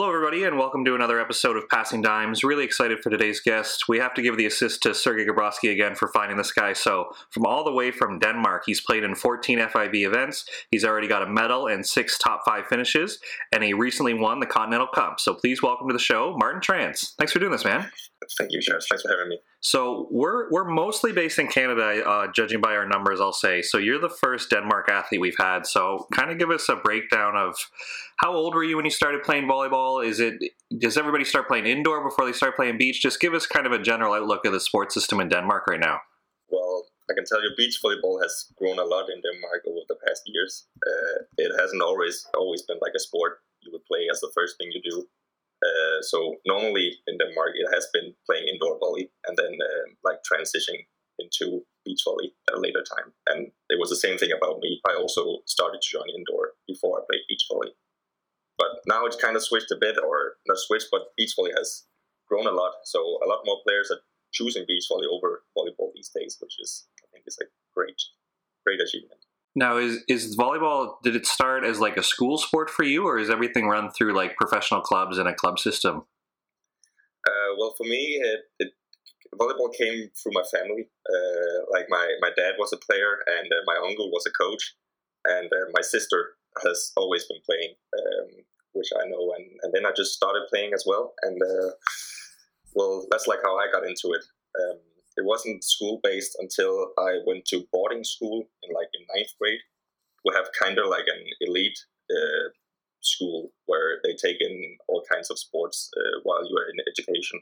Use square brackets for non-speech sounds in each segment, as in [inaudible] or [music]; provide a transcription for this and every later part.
Hello, everybody, and welcome to another episode of Passing Dimes. Really excited for today's guest. We have to give the assist to Sergey Gabrowski again for finding this guy. So, from all the way from Denmark, he's played in 14 FIVB events. He's already got a medal and six top five finishes, and he recently won the Continental Cup. So, please welcome to the show, Martin Trans. Thanks for doing this, man. Thank you, Josh. Thanks for having me. So we're we're mostly based in Canada, uh, judging by our numbers. I'll say. So you're the first Denmark athlete we've had. So kind of give us a breakdown of how old were you when you started playing volleyball? Is it does everybody start playing indoor before they start playing beach? Just give us kind of a general outlook of the sports system in Denmark right now. Well, I can tell you, beach volleyball has grown a lot in Denmark over the past years. Uh, it hasn't always always been like a sport you would play as the first thing you do. Uh, so normally in Denmark, it has been playing indoor volley and then uh, like transitioning into beach volley at a later time. And it was the same thing about me. I also started to join indoor before I played beach volley. But now it's kind of switched a bit, or not switched, but beach volley has grown a lot. So a lot more players are choosing beach volley over volleyball these days, which is I think is a great, great achievement. Now, is is volleyball? Did it start as like a school sport for you, or is everything run through like professional clubs and a club system? Uh, well, for me, it, it, volleyball came through my family. Uh, like my my dad was a player, and uh, my uncle was a coach, and uh, my sister has always been playing, um, which I know. And, and then I just started playing as well, and uh, well, that's like how I got into it. Um, it wasn't school based until I went to boarding school in like in ninth grade. We have kind of like an elite uh, school where they take in all kinds of sports uh, while you are in education.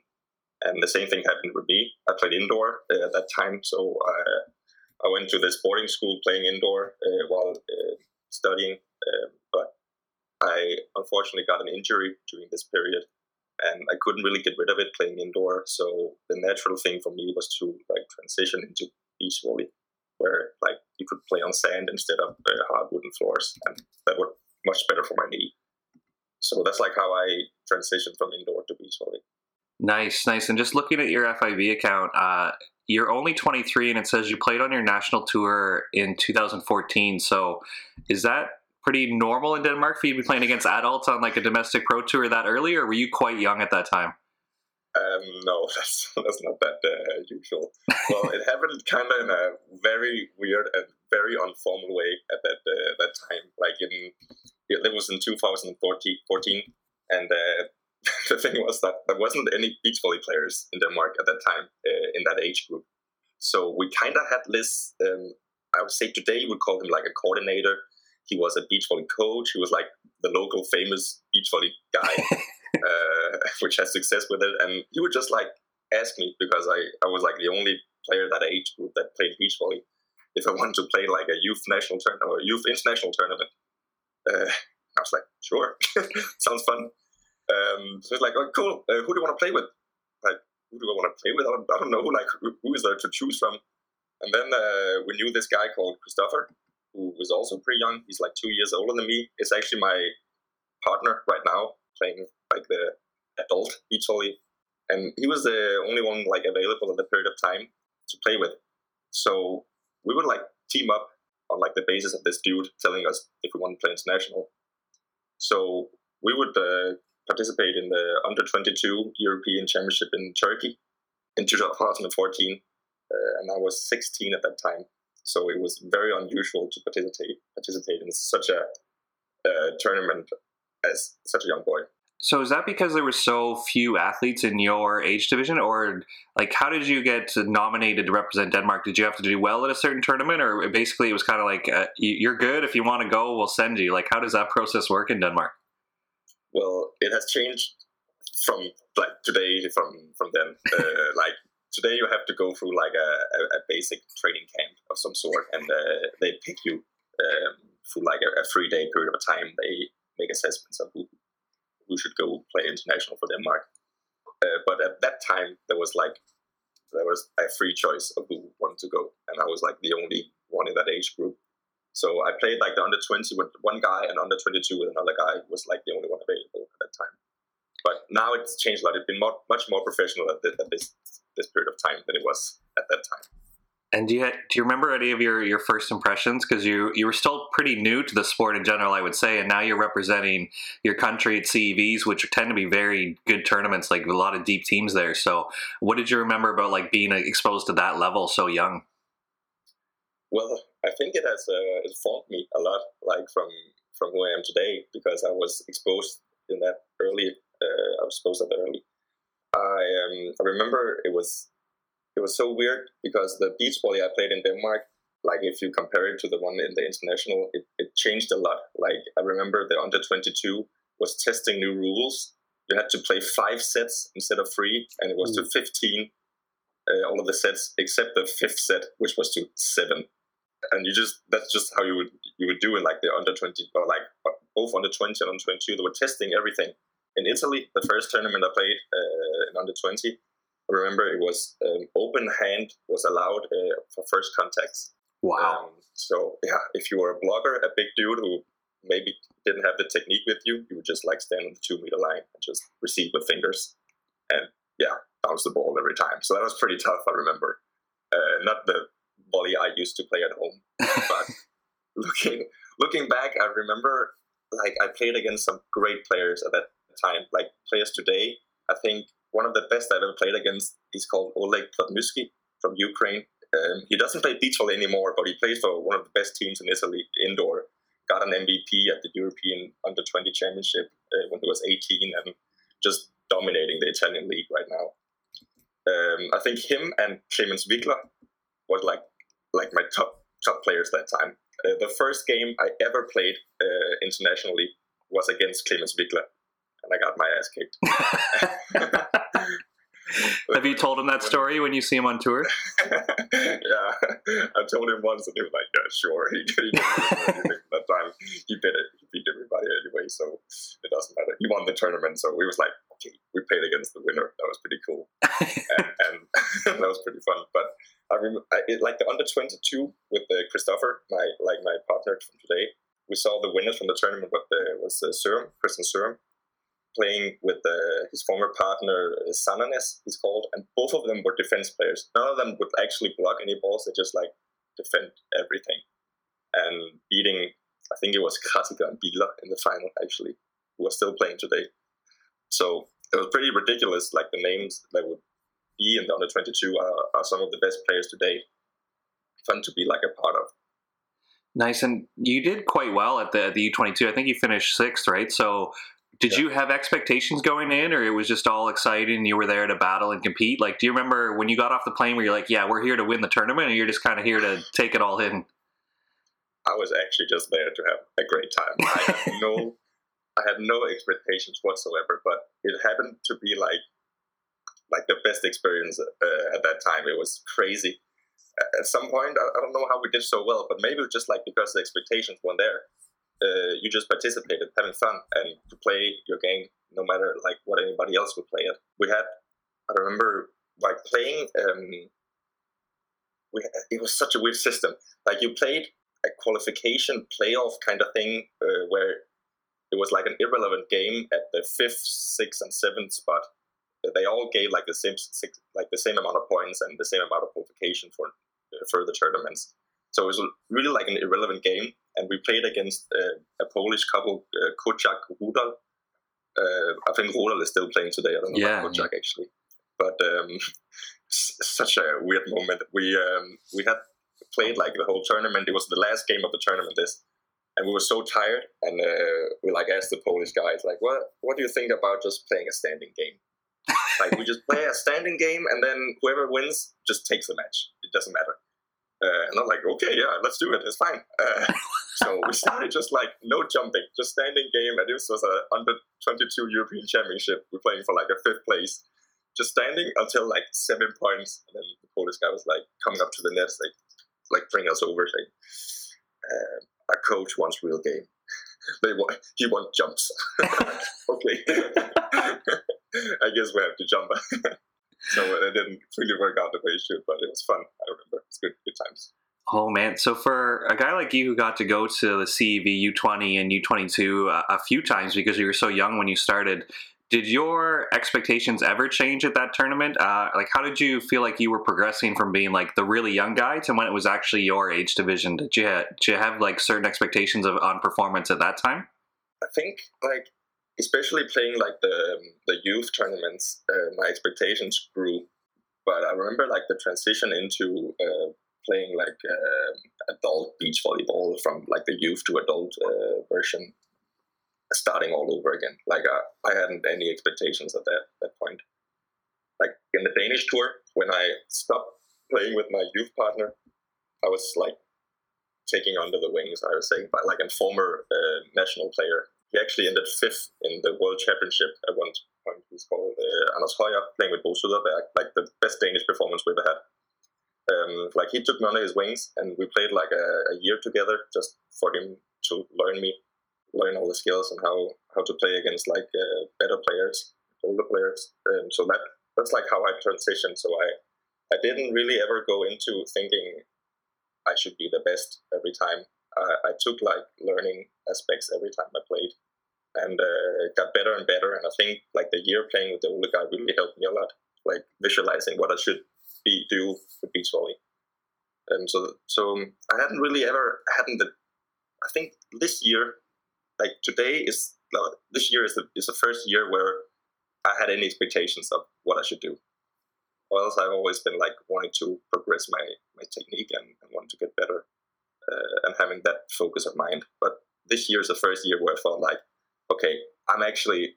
And the same thing happened with me. I played indoor uh, at that time, so I, I went to this boarding school playing indoor uh, while uh, studying. Um, but I unfortunately got an injury during this period, and I couldn't really get rid of it playing indoor. So the natural thing for me was to like transition into beach volley, where like you could play on sand instead of uh, hard wooden floors, and that would much better for my knee. So that's like how I transitioned from indoor to beach volley. Nice, nice. And just looking at your FIVB account, uh, you're only 23, and it says you played on your national tour in 2014. So is that pretty normal in Denmark for you to be playing against adults on like a domestic pro tour that early, or were you quite young at that time? Um, no, [laughs] that's that's not that uh, usual. Well, it happened kind of in a very weird and very informal way at that uh, that time. Like in it was in 2014, and uh, [laughs] the thing was that there wasn't any beach volley players in Denmark at that time uh, in that age group. So we kind of had this. Um, I would say today we call him like a coordinator he was a beach volley coach. He was like the local famous beach volley guy, [laughs] uh, [laughs] which has success with it. And he would just like ask me because I, I was like the only player that age group that played beach volley if I wanted to play like a youth national tournament or youth international tournament. Uh, I was like, sure, [laughs] sounds fun. Um, so it's like, oh, cool. Uh, who do you want to play with? Like, who do I want to play with? I don't, I don't know. Like, who, who is there to choose from? And then uh, we knew this guy called Christopher, who was also pretty young. He's like two years older than me. Is actually my partner right now, playing like the adult Italy. and he was the only one like available in the period of time to play with. So we would like team up on like the basis of this dude telling us if we want to play international. So we would uh, participate in the under 22 European Championship in Turkey in 2014, uh, and I was 16 at that time. So it was very unusual to participate participate in such a uh, tournament as such a young boy. So is that because there were so few athletes in your age division, or like how did you get nominated to represent Denmark? Did you have to do well at a certain tournament, or basically it was kind of like uh, you're good if you want to go, we'll send you. Like how does that process work in Denmark? Well, it has changed from like today from from then. Uh, [laughs] like today you have to go through like a, a, a basic training camp of some sort, and uh, they pick you um, like a, a, three day period of time. They make assessments of who who should go play international for Denmark. Uh, but at that time, there was like there was a free choice of who wanted to go, and I was like the only one in that age group. So I played like the under twenty with one guy and under twenty two with another guy was like the only one available at that time. But now it's changed a lot. It's been more, much more professional at this this period of time than it was at that time. And do you do you remember any of your, your first impressions? Because you you were still pretty new to the sport in general, I would say, and now you're representing your country at CEVs, which tend to be very good tournaments, like a lot of deep teams there. So, what did you remember about like being exposed to that level so young? Well, I think it has uh, it formed me a lot, like from from who I am today, because I was exposed in that early. Uh, I was exposed that early. I um, I remember it was it was so weird because the beach volley I played in Denmark, like if you compare it to the one in the international, it, it changed a lot. Like I remember the under 22 was testing new rules. You had to play five sets instead of three, and it was mm. to 15 uh, all of the sets except the fifth set, which was to seven. And you just that's just how you would you would do it like the under 20 or like both under 20 and under 22. They were testing everything. In Italy, the first tournament I played uh, in under 20, I remember it was um, open hand was allowed uh, for first contacts. Wow. Um, so yeah, if you were a blogger, a big dude who maybe didn't have the technique with you, you would just like stand on the two meter line and just receive with fingers, and yeah, bounce the ball every time. So that was pretty tough. I remember. Uh, not the volley I used to play at home, but [laughs] looking looking back, I remember like I played against some great players at that time, like players today. I think one of the best I've ever played against. is called Oleg Plotnytskyi from Ukraine. Um, he doesn't play beach anymore, but he plays for one of the best teams in Italy indoor. Got an MVP at the European Under 20 Championship uh, when he was 18 and just dominating the Italian league right now. Um, I think him and Clemens Wickler was like like my top top players that time. Uh, the first game I ever played uh, internationally was against Clemens Wickler and I got my ass kicked. [laughs] [laughs] Have you told him that story when you see him on tour? [laughs] yeah, I told him once, and he was like, "Yeah, sure." He, he that time. He beat it. He beat everybody anyway, so it doesn't matter. He won the tournament, so we was like, "Okay, we played against the winner." That was pretty cool, and, and that was pretty fun. But I remember, I, it, like the under twenty two with uh, Christopher, my like my partner from today. We saw the winners from the tournament, but there was uh, Sørum, Christian Sørum, playing with uh, his former partner uh, Sananes, he's called, and both of them were defense players. None of them would actually block any balls; they just like defend everything. And beating, I think it was Kratika and Bila in the final actually, who are still playing today. So it was pretty ridiculous. Like the names that would be in the under twenty two are, are some of the best players today. Fun to be like a part of. Nice, and you did quite well at the the U twenty two. I think you finished sixth, right? So did yeah. you have expectations going in, or it was just all exciting? You were there to battle and compete. Like, do you remember when you got off the plane where you're like, "Yeah, we're here to win the tournament," or you're just kind of here to take it all in? I was actually just there to have a great time. I had [laughs] no, I had no expectations whatsoever, but it happened to be like, like the best experience uh, at that time. It was crazy. At some point, I, I don't know how we did so well, but maybe it was just like because the expectations weren't there uh, you just participated, having fun, and to play your game no matter like what anybody else would play it. We had, I remember, like playing. Um, we it was such a weird system. Like you played a qualification playoff kind of thing uh, where it was like an irrelevant game at the fifth, sixth, and seventh spot. They all gave like the same six, like the same amount of points and the same amount of qualification for uh, further tournaments. So it was really like an irrelevant game, and we played against uh, a Polish couple, uh, Kociak Rudol. Uh, I think Rudol is still playing today. I don't know yeah, about Kociak yeah. actually, but um, [laughs] such a weird moment. We um, we had played like the whole tournament. It was the last game of the tournament. This, and we were so tired, and uh, we like asked the Polish guys like, "What what do you think about just playing a standing game?" like we just play a standing game, and then whoever wins just takes the match. It doesn't matter. Uh, and I'm like, okay, yeah, let's do it. It's fine. Uh, [laughs] so we started just like no jumping, just standing game. And this was a under 22 European Championship. We're playing for like a fifth place, just standing until like seven points. And then the Polish guy was like coming up to the net, like, like bring us over, saying, uh, "Our coach wants real game. [laughs] they want he wants jumps." [laughs] okay, I guess we have to jump so it didn't really work out the way it should, but it was fun. I remember it's good, good times. Oh man! So for a guy like you who got to go to the CEV U20 and U22 a, a few times because you were so young when you started, Did your expectations ever change at that tournament? Uh, like, how did you feel like you were progressing from being like the really young guy to when it was actually your age division? Did you have, did you have like certain expectations of on performance at that time? I think like especially playing like the the youth tournaments, uh, my expectations grew. But I remember like the transition into uh, playing like uh, adult beach volleyball from like the youth to adult uh, version starting all over again. Like uh, I hadn't any expectations at that that point. Like in the Danish tour, when I stopped playing with my youth partner, I was like taking under the wings. I was saying, by like a former uh, national player. He actually ended fifth in the World Championship at one point. He's called uh, Anders Høyer, playing with Bo Søderberg, like the best Danish performance we ever had. Um, like he took me under his wings, and we played like a, a year together just for him to learn me learn all the skills and how how to play against like uh, better players, older players. Um, so that that's like how I transitioned. So I I didn't really ever go into thinking I should be the best every time. I took like learning aspects every time I played, and uh, got better and better. And I think like the year playing with the older guy really helped me a lot, like visualizing what I should be do with beach volley. And um, so so I hadn't really ever hadn't the I think this year like today is this year is the is the first year where I had any expectations of what I should do. Or else I've always been like wanting to progress my my technique and, and want to get better uh, and having that focus of mind. But this year is the first year where I felt like, okay, I'm actually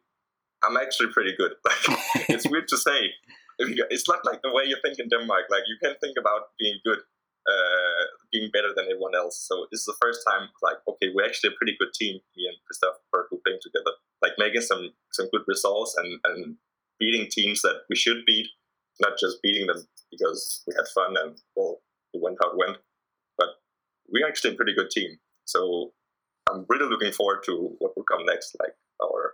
I'm actually pretty good. [laughs] Like it's weird to say. It's not like the way you think in Denmark. Like you can think about being good uh, being better than everyone else. So this is the first time, like, okay, we're actually a pretty good team. Me and Christoph who playing together, like making some some good results and and beating teams that we should beat, not just beating them because we had fun and well, we went how it went, we're actually a pretty good team. So I'm really looking forward to what will come next, like our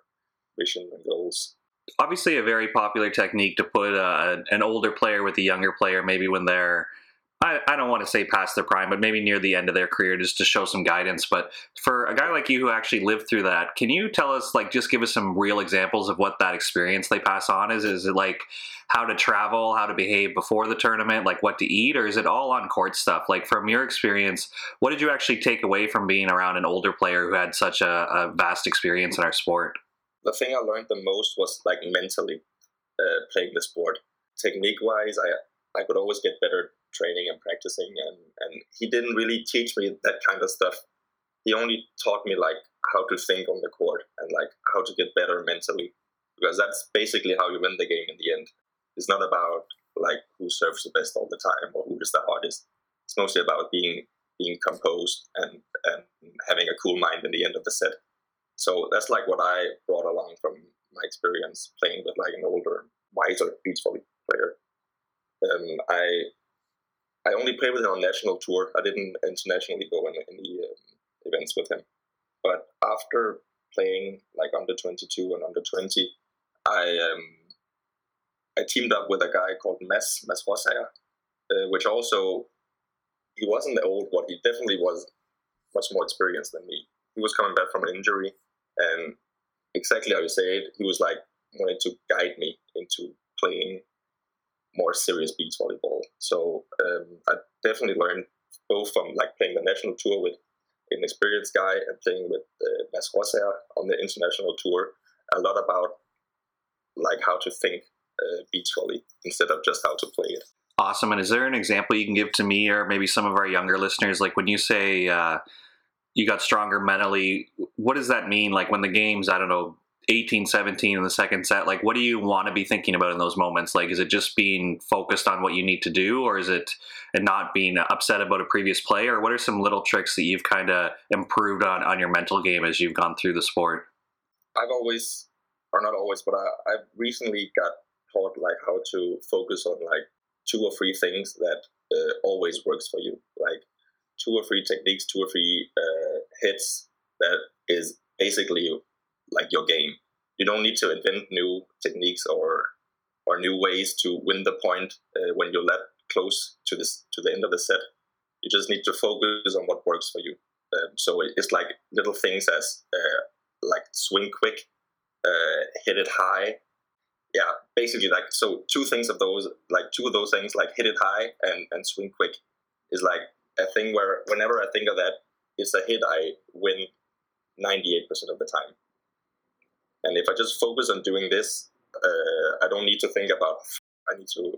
vision and goals obviously a very popular technique to put uh, an older player with a younger player maybe when they're I, I don't want to say past their prime, but maybe near the end of their career just to show some guidance. But for a guy like you who actually lived through that, can you tell us, like, just give us some real examples of what that experience they pass on is? Is it like how to travel, how to behave before the tournament, like what to eat, or is it all on court stuff? Like, from your experience, what did you actually take away from being around an older player who had such a, a vast experience in our sport? The thing I learned the most was like mentally uh, playing the sport. Technique wise, I I could always get better training and practicing and, and he didn't really teach me that kind of stuff. He only taught me like how to think on the court and like how to get better mentally because that's basically how you win the game in the end. It's not about like who serves the best all the time or who is the hardest. It's mostly about being being composed and and having a cool mind in the end of the set. So that's like what i brought along from my experience playing with like an older wiser beach volley player. Um, I I only played with him on national tour. I didn't internationally go in any um, events with him. But after playing like under 22 and under 20, I um, I teamed up with a guy called Mads Mads Rosager, uh, which also he wasn't old, but he definitely was much more experienced than me. He was coming back from an injury, and exactly how you say it, he was like wanted to guide me into playing more serious beach volleyball. So um, I definitely learned both from like playing the national tour with an experienced guy and playing with uh, Rosager on the international tour a lot about like how to think uh, beach volley instead of just how to play it. Awesome. And is there an example you can give to me or maybe some of our younger listeners? Like when you say uh, you got stronger mentally, what does that mean? Like when the game's, I don't know, 18 17 in the second set like what do you want to be thinking about in those moments? Like is it just being focused on what you need to do or is it and not being upset about a previous play? Or what are some little tricks that you've kind of improved on on your mental game as you've gone through the sport? I've always or not always but I, i've recently got taught like how to focus on like two or three things that uh, always works for you. Like two or three techniques two or three uh, hits that is basically like your game. You don't need to invent new techniques or or new ways to win the point uh, when you're led close to this to the end of the set. You just need to focus on what works for you. Um, so it's like little things as uh, like swing quick, uh, hit it high. Yeah, basically like so two things of those like two of those things like hit it high and and swing quick is like a thing where whenever I think of that, it's a hit I win 98% of the time. And if I just focus on doing this, uh, I don't need to think about. I need to.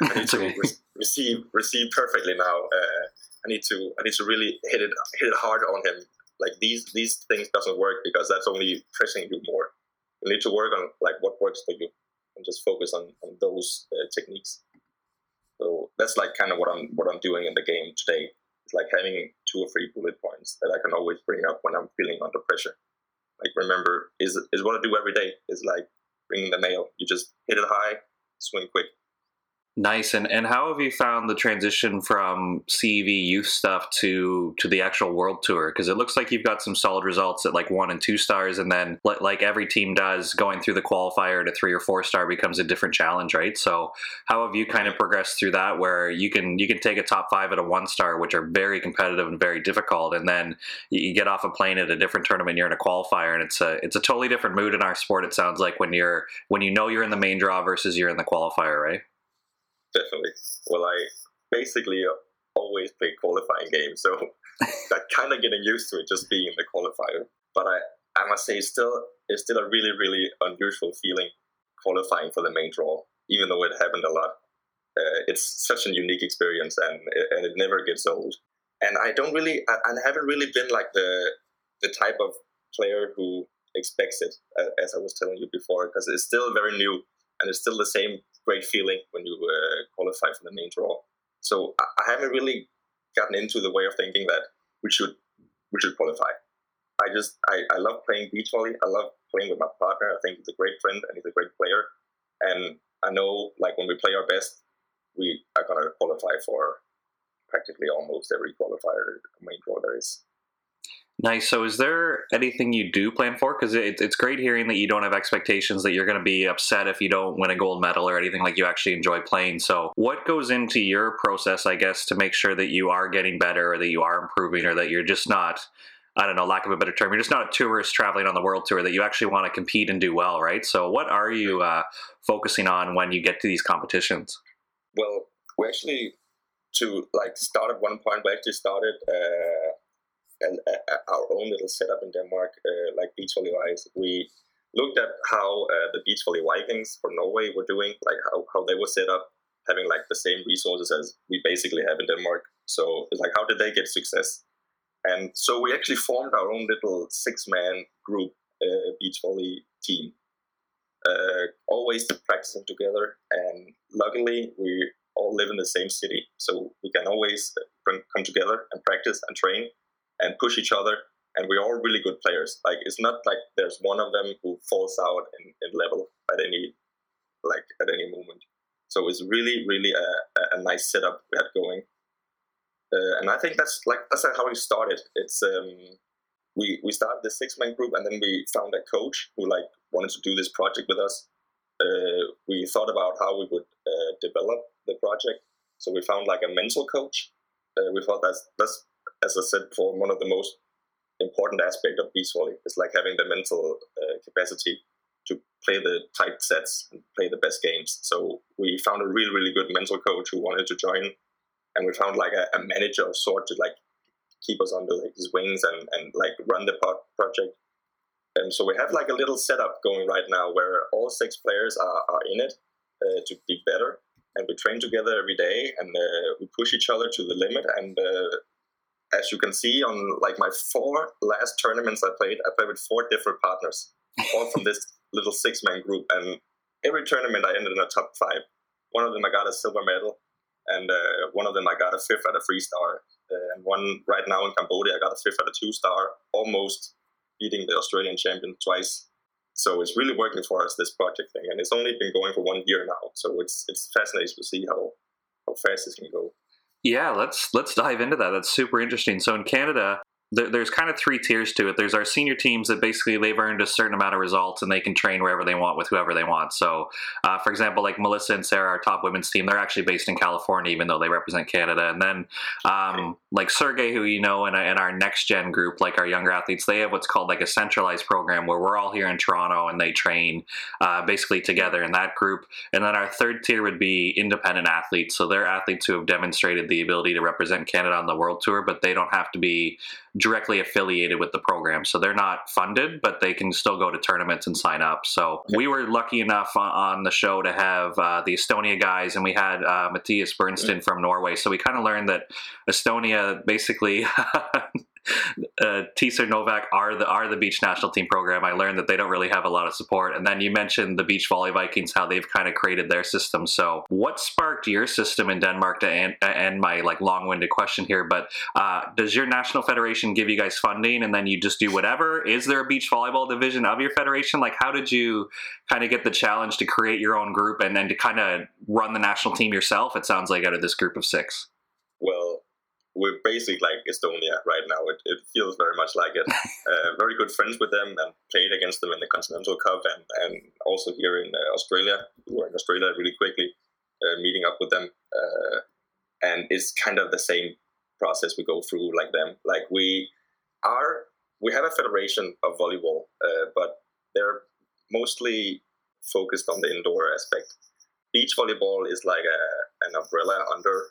[laughs] I need to okay. re- receive receive perfectly now. Uh, I need to I need to really hit it hit it hard on him. Like these these things doesn't work because that's only pressing you more. You need to work on like what works for you and just focus on, on those uh, techniques. So that's like kind of what I'm what I'm doing in the game today. It's like having two or three bullet points that I can always bring up when I'm feeling under pressure. Like remember is is what I do every day. Is like bringing the nail. You just hit it high, swing quick, Nice. And and how have you found the transition from CEV youth stuff to to the actual world tour? Because it looks like you've got some solid results at like one and two stars, and then like every team does, going through the qualifier to three or four star becomes a different challenge, right? So how have you kind of progressed through that, where you can you can take a top five at a one star, which are very competitive and very difficult, and then you get off a plane at a different tournament, you're in a qualifier, and it's a it's a totally different mood in our sport. It sounds like when you're when you know you're in the main draw versus you're in the qualifier, right? Definitely. Well, I basically always play qualifying games, so I'm kind of getting used to it just being the qualifier. But I, I must say, it's still it's still a really really unusual feeling qualifying for the main draw, even though it happened a lot. Uh, it's such a unique experience, and and it never gets old. And I don't really, I, I haven't really been like the the type of player who expects it, uh, as I was telling you before, because it's still very new and it's still the same great feeling when you uh, qualify for the main draw. So I, I haven't really gotten into the way of thinking that we should we should qualify. I just I, I love playing beach volley. I love playing with my partner. I think he's a great friend and he's a great player. And I know like when we play our best, we are gonna qualify for practically almost every qualifier main draw there is. Nice. So, is there anything you do plan for? Because it, it's great hearing that you don't have expectations that you're going to be upset if you don't win a gold medal or anything like you actually enjoy playing. So, what goes into your process, I guess, to make sure that you are getting better or that you are improving or that you're just not, I don't know, lack of a better term, you're just not a tourist traveling on the world tour, that you actually want to compete and do well, right? So, what are you uh, focusing on when you get to these competitions? Well, we actually, to like start at one point, we actually started. Uh, and uh, our own little setup in Denmark, uh, like beach volley wise, we looked at how uh, the beach volley Vikings from Norway were doing, like how, how they were set up, having like the same resources as we basically have in Denmark. So it's like, how did they get success? And so we actually formed our own little six man group uh, beach volley team, uh, always practicing together. And luckily, we all live in the same city, so we can always uh, come together and practice and train and push each other. And we're all really good players. Like it's not like there's one of them who falls out in, in level at any like at any moment. So it's really, really a, a nice setup we had going. Uh, and I think that's like that's how we started. It's um, we we started the six man group, and then we found a coach who like wanted to do this project with us. Uh, we thought about how we would uh, develop the project. So we found like a mental coach. Uh, we thought that's that's as I said before, one of the most important aspect of beach volley is like having the mental uh, capacity to play the tight sets and play the best games. So we found a really, really good mental coach who wanted to join, and we found like a, a manager of sort to like keep us under like, his wings and, and like run the project. And so we have like a little setup going right now where all six players are, are in it uh, to be better. And we train together every day and uh, we push each other to the limit. And uh, as you can see on like my four last tournaments I played, I played with four different partners, all from this [laughs] little six man group. And every tournament I ended in a top five. One of them I got a silver medal, and uh, one of them I got a fifth at a three star. Uh, and one right now in Cambodia, I got a fifth at a two star, almost beating the Australian champion twice. So it's really working for us this project thing, and it's only been going for one year now. So it's it's fascinating to see how how fast this can go. Yeah, let's let's dive into that. That's super interesting. So in Canada, there, there's kind of three tiers to it. There's our senior teams that basically they've earned a certain amount of results and they can train wherever they want with whoever they want. So, uh, for example, like Melissa and Sarah, our top women's team, they're actually based in California, even though they represent Canada. And then, um, like Sergey, who you know, and, and our next gen group, like our younger athletes, they have what's called like a centralized program where we're all here in Toronto and they train uh, basically together in that group. And then our third tier would be independent athletes. So they're athletes who have demonstrated the ability to represent Canada on the world tour, but they don't have to be directly affiliated with the program. So they're not funded, but they can still go to tournaments and sign up. So we were lucky enough on the show to have uh, the Estonia guys, and we had uh, Matthias Berntsen from Norway. So we kind of learned that Estonia basically [laughs] [laughs] uh, Novak are the are the beach national team program. I learned that they don't really have a lot of support. And then you mentioned the beach volley Vikings, how they've kind of created their system. So what sparked your system in Denmark to end, end my like long winded question here? But uh, does your national federation give you guys funding, and then you just do whatever? Is there a beach volleyball division of your federation? Like how did you kind of get the challenge to create your own group and then to kind of run the national team yourself? It sounds like out of this group of six. Well, we're basically like Estonia right now. It, it feels very much like it. [laughs] uh, very good friends with them and played against them in the Continental Cup and, and also here in uh, Australia. We were in Australia really quickly, uh, meeting up with them. Uh, and it's kind of the same process we go through like them. Like we are, we have a federation of volleyball, uh, but they're mostly focused on the indoor aspect. Beach volleyball is like a, an umbrella under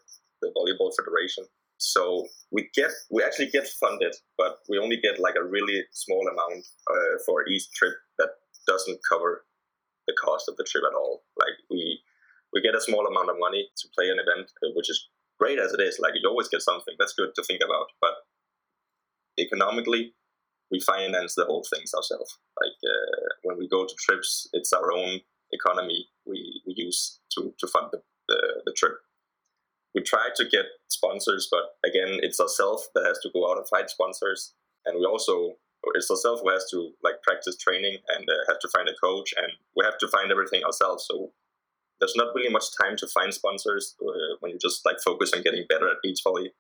the volleyball federation so we get we actually get funded, but we only get like a really small amount uh, for each trip that doesn't cover the cost of the trip at all. Like we we get a small amount of money to play an event, uh, which is great as it is. Like you always get something. That's good to think about. But economically, we finance the whole things ourselves. Like uh, when we go to trips, it's our own economy we, we use to, to fund the, the, the trip we try to get sponsors, but again, it's ourselves that has to go out and find sponsors, and we also it's ourselves who has to like practice training and uh, have to find a coach, and we have to find everything ourselves. So there's not really much time to find sponsors uh, when you just like focus on getting better at beach volley.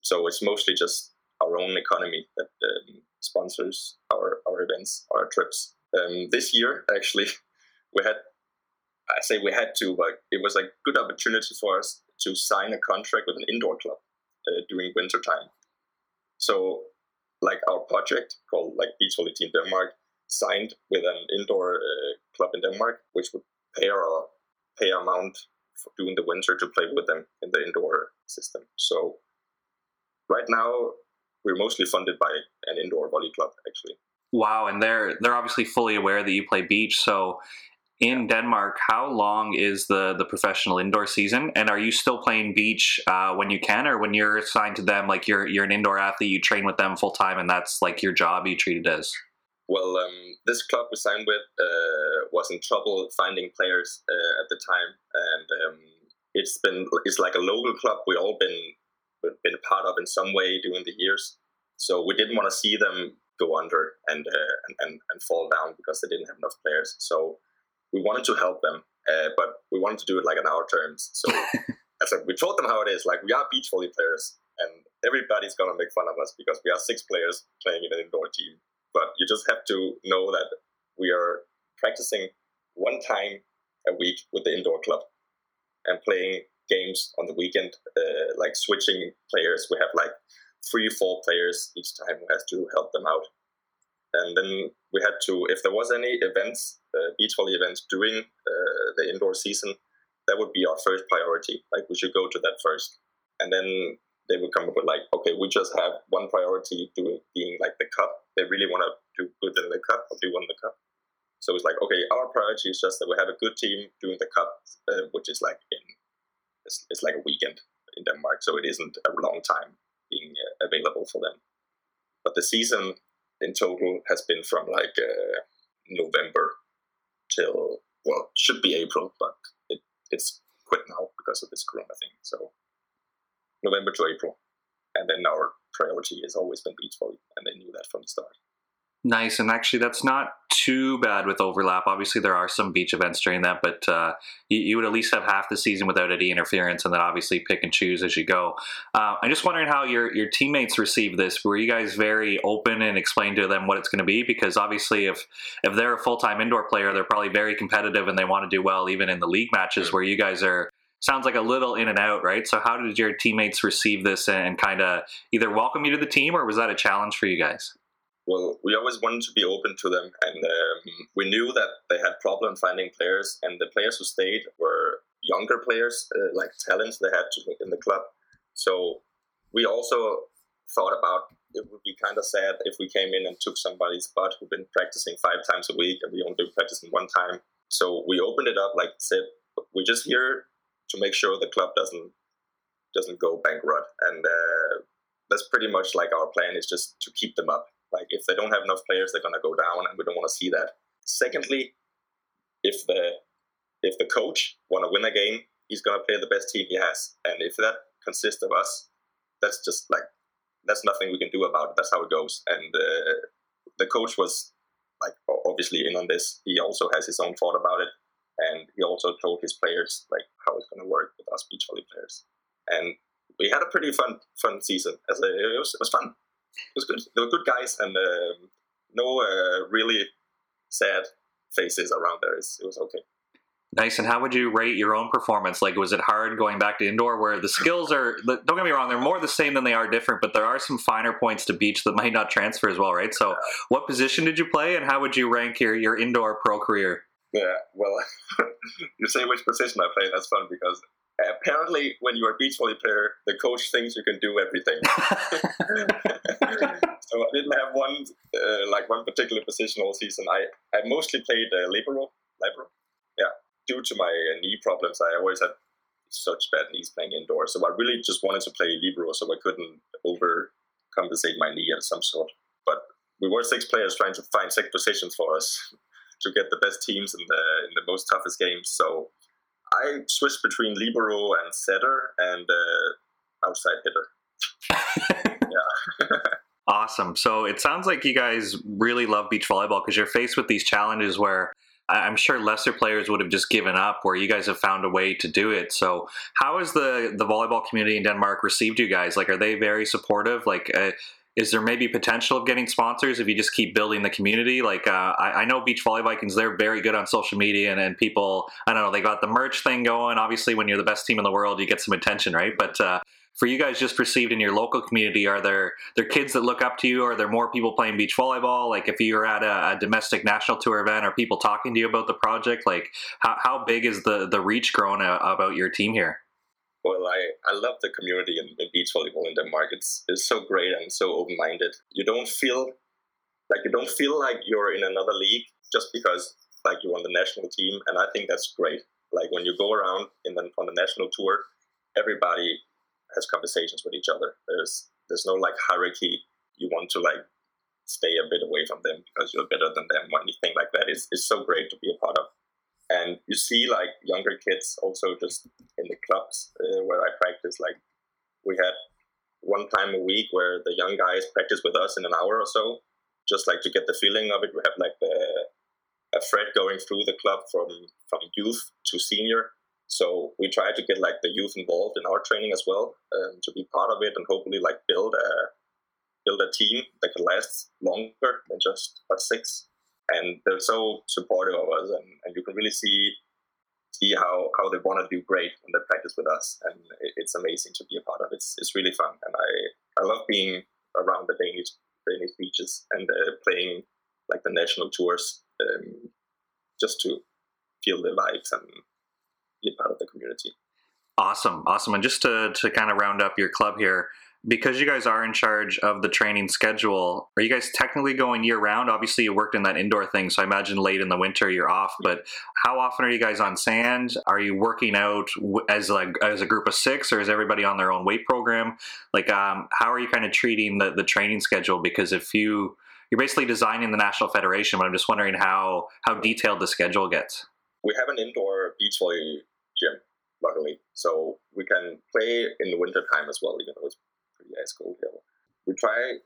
So it's mostly just our own economy that um, sponsors our, our events, our trips. Um, this year, actually, [laughs] we had I say we had to, but it was a good opportunity for us to sign a contract with an indoor club uh, during winter time. So, like our project called like Beach Volley Team Denmark signed with an indoor uh, club in Denmark, which would pay our pay amount for during the winter to play with them in the indoor system. So, right now we're mostly funded by an indoor volley club, actually. Wow, and they're they're obviously fully aware that you play beach, so in Denmark, how long is the the professional indoor season? And are you still playing beach uh, when you can, or when you're assigned to them, like you're you're an indoor athlete, you train with them full time, and that's like your job? You treat it as. Well, um, this club we signed with uh, was in trouble finding players uh, at the time, and um, it's been it's like a local club we all been been a part of in some way during the years. So we didn't want to see them go under and, uh, and, and and fall down because they didn't have enough players. So we wanted to help them, uh, but we wanted to do it like on our terms. So [laughs] I said, we told them how it is. Like we are beach volley players, and everybody's gonna make fun of us because we are six players playing in an indoor team. But you just have to know that we are practicing one time a week with the indoor club and playing games on the weekend, uh, like switching players. We have like three, four players each time who has to help them out and then we had to if there was any events uh, beach volley events during uh, the indoor season that would be our first priority. Like we should go to that first. And then they would come up with like okay we just have one priority doing being like the cup. They really want to do good in the cup or do one in the cup. So it's like okay our priority is just that we have a good team doing the cup uh, which is like in it's, it's, like a weekend in denmark so it isn't a long time being uh, available for them. But the season in total has been from like uh, November till well should be April, but it, it's quit now because of this Corona thing. So November to April, and then our priority has always been beach volley, and they knew that from the start. Nice, and actually, that's not too bad with overlap. Obviously, there are some beach events during that, but uh, you, you, would at least have half the season without any interference, and then obviously pick and choose as you go. Uh, I'm just wondering how your your teammates received this. Were you guys very open and explained to them what it's going to be? Because obviously, if if they're a full time indoor player, they're probably very competitive and they want to do well even in the league matches where you guys are sounds like a little in and out, right? So, how did your teammates receive this and kind of either welcome you to the team, or was that a challenge for you guys? Well, we always wanted to be open to them, and um, we knew that they had problem finding players, and the players who stayed were younger players, uh, like talents they had in the club. So we also thought about it would be kind of sad if we came in and took somebody's spot who'd been practicing five times a week, and we only practicing one time. So we opened it up, like said, we're just here to make sure the club doesn't doesn't go bankrupt. And uh, that's pretty much like our plan is just to keep them up. Like if they don't have enough players, they're gonna go down, and we don't want to see that. Secondly, if the if the coach want to win a game, he's gonna play the best team he has, and if that consists of us, that's just like that's nothing we can do about it. That's how it goes. And uh, the coach was like obviously in on this. He also has his own thought about it and he also told his players like how it's to work with us beach volley players. And we had a pretty fun fun season. As it was it was fun. It was good. They were good guys, and um, no uh, really sad faces around there. It was okay. Nice. And how would you rate your own performance? Like, was it hard going back to indoor where the skills are, don't get me wrong, they're more the same than they are different, but there are some finer points to beach that might not transfer as well, right? So, what position did you play and how would you rank your, your indoor pro career? Yeah, well, [laughs] you say which position I play. That's fun because apparently, when you're a beach volley player, the coach thinks you can do everything. [laughs] so I didn't have one uh, like one particular position all season. I, I mostly played uh, libero. Libero, yeah. Due to my uh, knee problems, I always had such bad knees playing indoors. So I really just wanted to play libero, so I couldn't overcompensate my knee of some sort. But we were six players trying to find six positions for us [laughs] to get the best teams in the in the most toughest games. So I switched between libero and setter and uh, outside hitter. [laughs] yeah. awesome. So it sounds like you guys really love beach volleyball because you're faced with these challenges where I'm sure lesser players would have just given up where you guys have found a way to do it. So how has the the volleyball community in Denmark received you guys? Like, are they very supportive? Like, uh, is there maybe potential of getting sponsors if you just keep building the community? Like uh, I, I, know Beach Volley Vikings, they're very good on social media and, and people, I don't know, they got the merch thing going. Obviously, when you're the best team in the world, you get some attention, right? But uh, for you guys just perceived in your local community, are there there kids that look up to you? Are there more people playing beach volleyball? Like if you're at a, a domestic national tour event, are people talking to you about the project? Like how, how big is the the reach growing about your team here? Well, I, I love the community in, in beach volleyball in Denmark. It's it's so great and so open minded. You don't feel like you don't feel like you're in another league just because like you're on the national team, and I think that's great. Like when you go around in the, on the national tour, everybody has conversations with each other. There's there's no like hierarchy. You want to like stay a bit away from them because you're better than them or anything like that. It's, it's so great to be a part of and you see like younger kids also just in the clubs uh, where I practice. Like we had one time a week where the young guys practice with us in an hour or so, just like to get the feeling of it. We have like the a thread going through the club from from youth to senior. So we try to get like the youth involved in our training as well um, to be part of it and hopefully like build a build a team that can last longer than just but six and they're so supportive of us, and, and you can really see see how, how they want to do great when they practice with us, and it, it's amazing to be a part of. It's it's really fun, and I I love being around the Danish Danish beaches and uh, playing like the national tours, um, just to feel the vibes and be a part of the community. Awesome, awesome, and just to to kind of round up your club here because you guys are in charge of the training schedule, are you guys technically going year round? Obviously, you worked in that indoor thing, so I imagine late in the winter you're off. But how often are you guys on sand? Are you working out as like as a group of six, or is everybody on their own weight program? Like, um, how are you kind of treating the the training schedule? Because if you you're basically designing the national federation, but I'm just wondering how how detailed the schedule gets. We have an indoor beach volley gym, luckily, so we can play in the winter time as well, even though it's ice cold hill. We try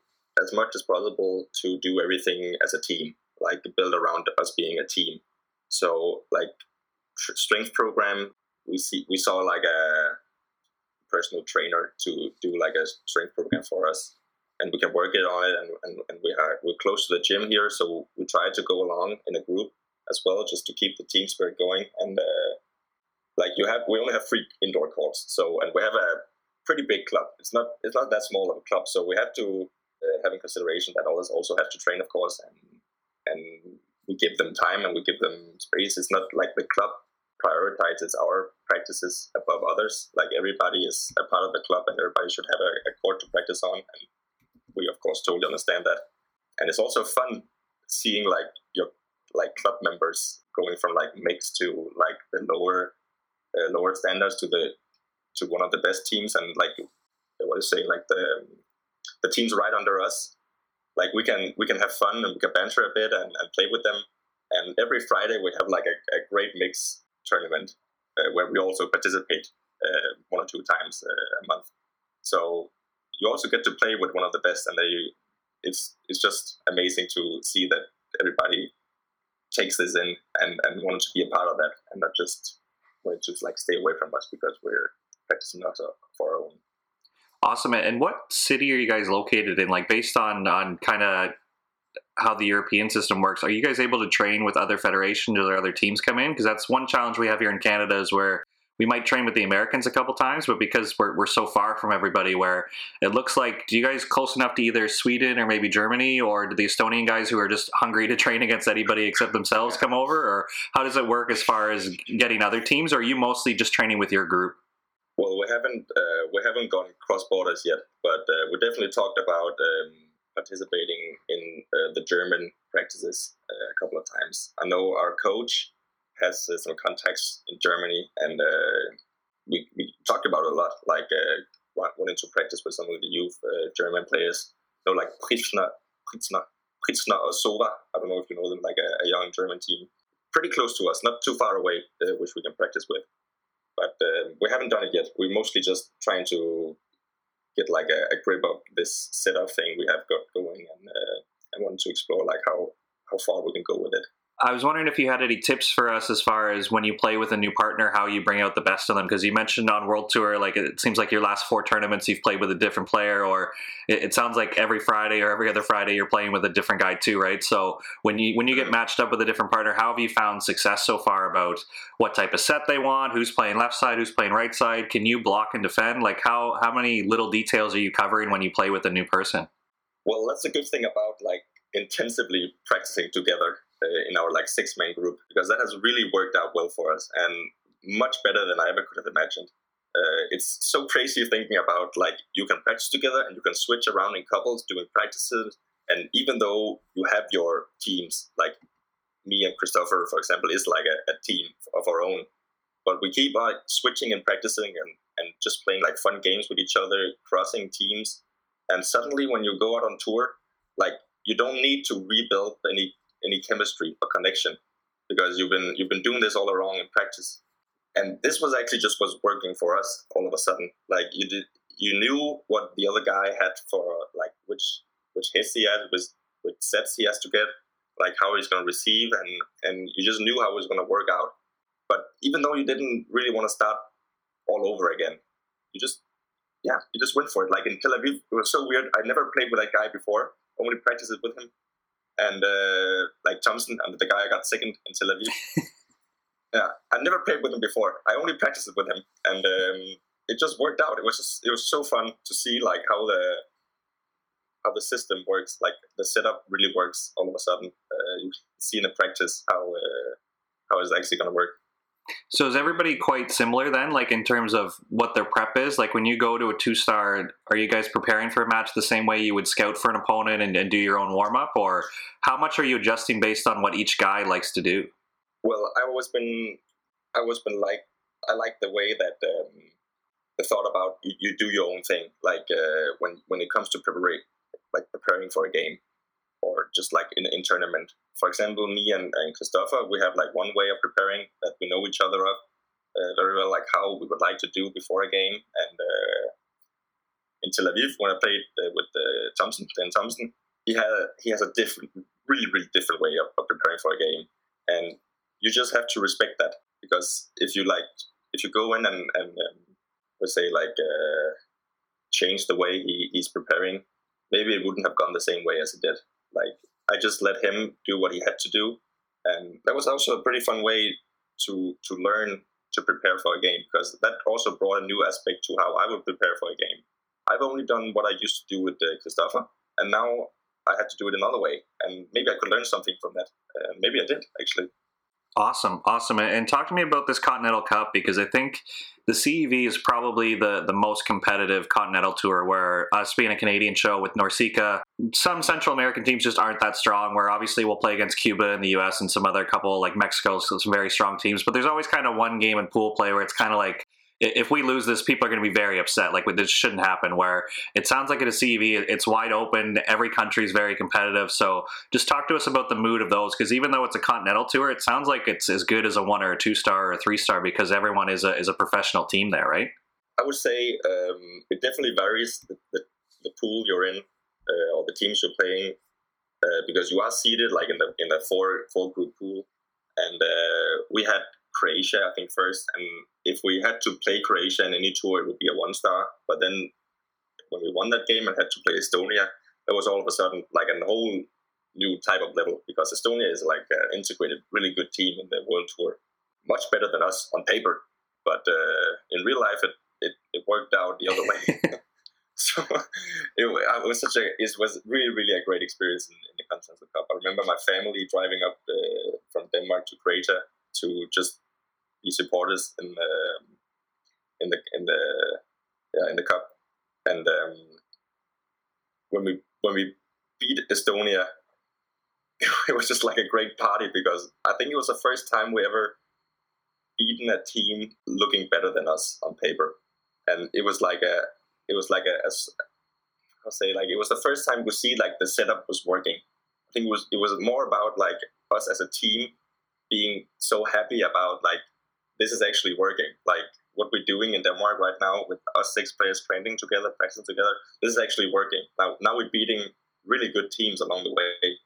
as much as possible to do everything as a team. like build around us being a team. So like strength program, we see we saw like a personal trainer to do like a strength program for us, and we can work it on it. And, and, and we are we're close to the gym here, so we try to go along in a group as well, just to keep the team spirit going. And uh, like you have, we only have three indoor courts, so and we have a pretty big club. It's not it's not that small of a club, so we have to uh, have in consideration that others also have to train, of course, and and we give them time and we give them space. It's not like the club prioritizes our practices above others. Like everybody is a part of the club and everybody should have a, a court to practice on. And we of course totally understand that. And it's also fun seeing like your like club members going from like mixed to like the lower uh, lower standards to the to one of the best teams and like what is say like the the teams right under us. Like we can we can have fun and we can banter a bit and, and play with them. And every friday we have like a, a great mix tournament uh, where we also participate uh, one or two times uh, a month. So you also get to play with one of the best and they it's it's just amazing to see that everybody takes this in and, and wanted to be a part of that and not just wanted to like stay away from us because we're practicing not our own Awesome. And what city are you guys located in? Like based on on kind of how the European system works, are you guys able to train with other federations or other teams come in? Because that's one challenge we have here in Canada is where we might train with the Americans a couple times, but because we're, we're so far from everybody, where it looks like, do you guys close enough to either Sweden or maybe Germany, or do the Estonian guys who are just hungry to train against anybody except themselves come over, or how does it work as far as getting other teams? Or are you mostly just training with your group? Well, we haven't uh, we haven't gone cross borders yet, but uh, we definitely talked about um, participating in uh, the German practices uh, a couple of times. I know our coach has uh, some contacts in Germany, and uh, we, we talked about a lot, like wanting to practice with some of the youth German players. So like Pritzner, Pritzner, Pritzner or Sowa. I don't know if you know them, like a, a young German team, pretty close to us, not too far away, which we can practice with but uh, we haven't done it yet. We're mostly just trying to get like a, a grip of this setup thing we have got going, and uh, and want to explore like how how far we can go with it. I was wondering if you had any tips for us as far as when you play with a new partner, how you bring out the best of them. Because you mentioned on World Tour, like it seems like your last four tournaments you've played with a different player, or it, it, sounds like every Friday or every other Friday you're playing with a different guy too, right? So when you when you get matched up with a different partner, how have you found success so far about what type of set they want, who's playing left side, who's playing right side? Can you block and defend? Like how how many little details are you covering when you play with a new person? Well, that's a good thing about like intensively practicing together in our like six man group because that has really worked out well for us and much better than I ever could have imagined. Uh, it's so crazy thinking about like you can practice together and you can switch around in couples doing practices and even though you have your teams like me and Christopher for example is like a, a team of our own but we keep like switching and practicing and, and just playing like fun games with each other crossing teams and suddenly when you go out on tour like you don't need to rebuild any any chemistry or connection because you've been you've been doing this all along in practice. And this was actually just was working for us all of a sudden. Like you did you knew what the other guy had for like which which hits he had which, which sets he has to get like how he's going to receive and and you just knew how it was going to work out. But even though you didn't really want to start all over again you just yeah you just went for it. Like in tel aviv it was so weird. I never played with that guy before. Only practiced with him and uh, like Thompson and the guy I got second in Tel Aviv. [laughs] yeah, I never played with him before. I only practiced with him, and um, it just worked out. It was just, it was so fun to see like how the how the system works, like the setup really works. All of a sudden, uh, you see in the practice how uh, how it's actually going to work. So is everybody quite similar then, like in terms of what their prep is? Like when you go to a two star, are you guys preparing for a match the same way you would scout for an opponent and, and do your own warm up, or how much are you adjusting based on what each guy likes to do? Well, I've always been, I've always been like, I like the way that um, the thought about you, you, do your own thing. Like uh, when when it comes to preparing, like preparing for a game, or just like in, in tournament. For example, me and, and Christopher, we have like one way of preparing that we know each other up uh, very well, like how we would like to do before a game. And uh, in Tel Aviv, when I played uh, with uh, Thompson, Dan Thompson, he had he has a different really, really different way of, of preparing for a game, and you just have to respect that because if you like, if you go in and and um, let's say like uh, change the way he, he's preparing, maybe it wouldn't have gone the same way as it did. Like I just let him do what he had to do, and that was also a pretty fun way to to learn to prepare for a game because that also brought a new aspect to how I would prepare for a game. I've only done what I used to do with uh, Christopher, and now I had to do it another way, and maybe I could learn something from that. Uh, maybe I did actually. Awesome, awesome. And talk to me about this Continental Cup because I think the CEV is probably the, the most competitive continental tour where us being a Canadian show with NORCECA, some Central American teams just aren't that strong. Where obviously we'll play against Cuba and the US and some other couple like Mexico, so some very strong teams. But there's always kind of one game in pool play where it's kind of like if we lose this, people are going to be very upset. Like this shouldn't happen. Where it sounds like at a CEV, it's wide open. Every country is very competitive. So just talk to us about the mood of those, because even though it's a continental tour, it sounds like it's as good as a one or a two star or a three star because everyone is a is a professional team there, right? I would say um, it definitely varies the, the, the pool you're in uh, or the teams you're playing uh, because you are seated like in the in the four four group pool, and uh, we had Croatia, I think, first. And if we had to play Croatia in any tour, it would be a one star. But then when we won that game and had to play Estonia, there was all of a sudden like a whole new type of level because Estonia is like an integrated, really good team in the world tour, much better than us on paper. But uh, in real life, it, it, it, worked out the other way. [laughs] [laughs] so it, it, was such a it was really really a great experience in, in the Continental Cup. I remember my family driving up uh, from Denmark to Croatia to just be supporters in the in the in the yeah in the cup. And um, when we when we beat Estonia, [laughs] it was just like a great party because I think it was the first time we ever beaten a team looking better than us on paper, and it was like a it was like a, a I'll say like it was the first time we see like the setup was working. I think it was it was more about like us as a team being so happy about like this is actually working. Like what we're doing in Denmark right now with us six players training together, practicing together, this is actually working. Now now we're beating really good teams along the way.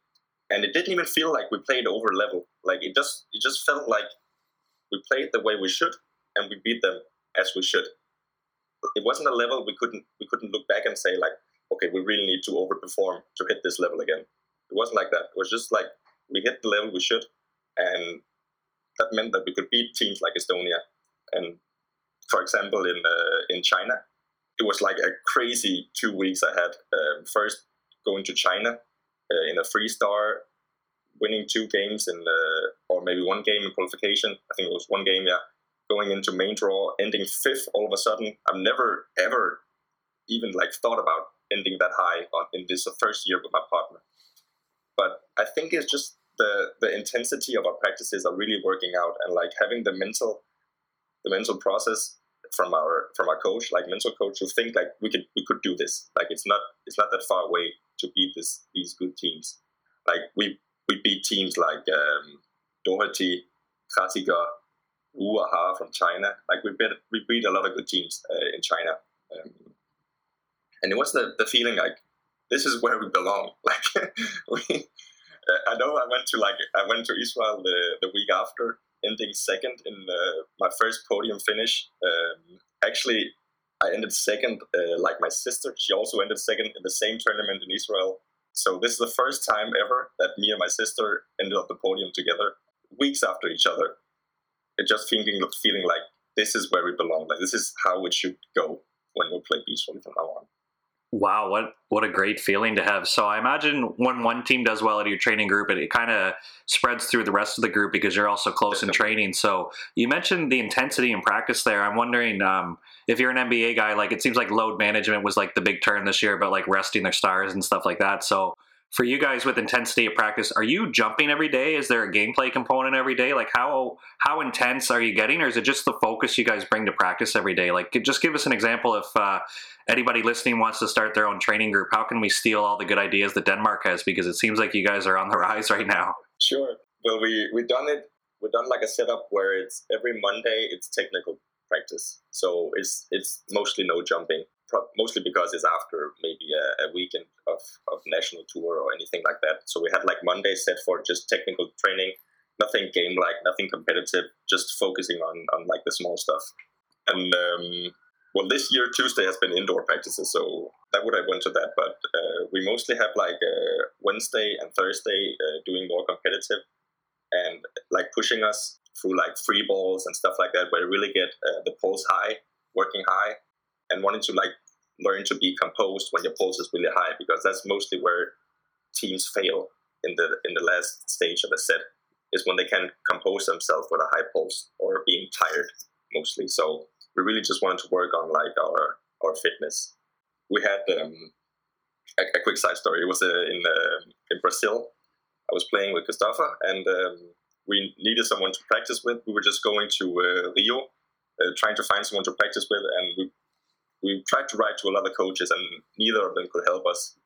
And it didn't even feel like we played over level. Like it just it just felt like we played the way we should and we beat them as we should. It wasn't a level we couldn't we couldn't look back and say like, okay, we really need to overperform to hit this level again. It wasn't like that. It was just like we hit the level we should and that meant that we could beat teams like Estonia. And for example, in uh, in China, it was like a crazy two weeks I had. Um, first, going to China uh, in a three star, winning two games in the, or maybe one game in qualification. I think it was one game, yeah. Going into main draw, ending fifth all of a sudden. I've never ever even like thought about ending that high on, in this first year with my partner. But I think it's just the the intensity of our practices are really working out and like having the mental the mental process from our from our coach like mental coach to think like we could we could do this. Like it's not it's not that far away to beat this these good teams. Like we we beat teams like um, Doherty, Krattiger, Wu Aha from China. Like we beat we beat a lot of good teams uh, in China. Um, and it was the, the feeling like this is where we belong. [laughs] Like [laughs] we I know I went to like I went to Israel the, the week after, ending second in uh, my first podium finish. Um, actually, I ended second, uh, like my sister. She also ended second in the same tournament in Israel. So this is the first time ever that me and my sister ended up the podium together, weeks after each other. It just feeling feeling like this is where we belong. Like this is how it should go when we play beach volley from now on. Wow, what what a great feeling to have. So I imagine when one team does well at your training group, it, it kind of spreads through the rest of the group because you're also close in training. So you mentioned the intensity in practice there. I'm wondering um, if you're an NBA guy, like it seems like load management was like the big turn this year, but like resting their stars and stuff like that. So for you guys with intensity of practice, are you jumping every day? Is there a gameplay component every day? Like how how intense are you getting, or is it just the focus you guys bring to practice every day? Like just give us an example if uh, anybody listening wants to start their own training group. How can we steal all the good ideas that Denmark has? Because it seems like you guys are on the [laughs] rise right now. Sure. Well, we we done it. We've done like a setup where it's every Monday it's technical practice, so it's it's mostly no jumping mostly because it's after maybe a, a weekend of of, national tour or anything like that. So we had like Monday set for just technical training, nothing game like, nothing competitive, just focusing on, on like the small stuff. And um, well, this year Tuesday has been indoor practices, so that would have went to that. But uh, we mostly have like uh, Wednesday and Thursday uh, doing more competitive and like pushing us through like free balls and stuff like that, where you really get uh, the pulse high, working high, and wanting to like learn to be composed when your pulse is really high, because that's mostly where teams fail in the in the last stage of a set is when they can compose themselves with a high pulse or being tired mostly. So we really just wanted to work on like our our fitness. We had um, a, a, quick side story. It was uh, in uh, in Brazil. I was playing with Christopher, and um, we needed someone to practice with. We were just going to uh, Rio, uh, trying to find someone to practice with, and we we tried to write to a lot of coaches, and neither of them could help us.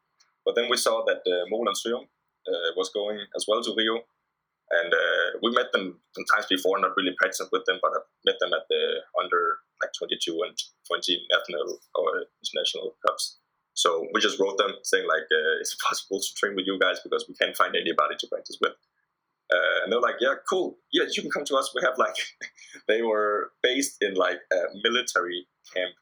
But then we saw that uh, Mol and Sørum uh, was going as well to Rio, and uh, we met them sometimes before, not really practicing with them, but I met them at the under like 22 and 20 national or international cups. So we just wrote them saying like, uh, "It's [laughs] possible to train with you guys because we can't find anybody to practice with." Uh, and they're like, "Yeah, cool. Yeah, you can come to us. We have like, [laughs] they were based in like a military camp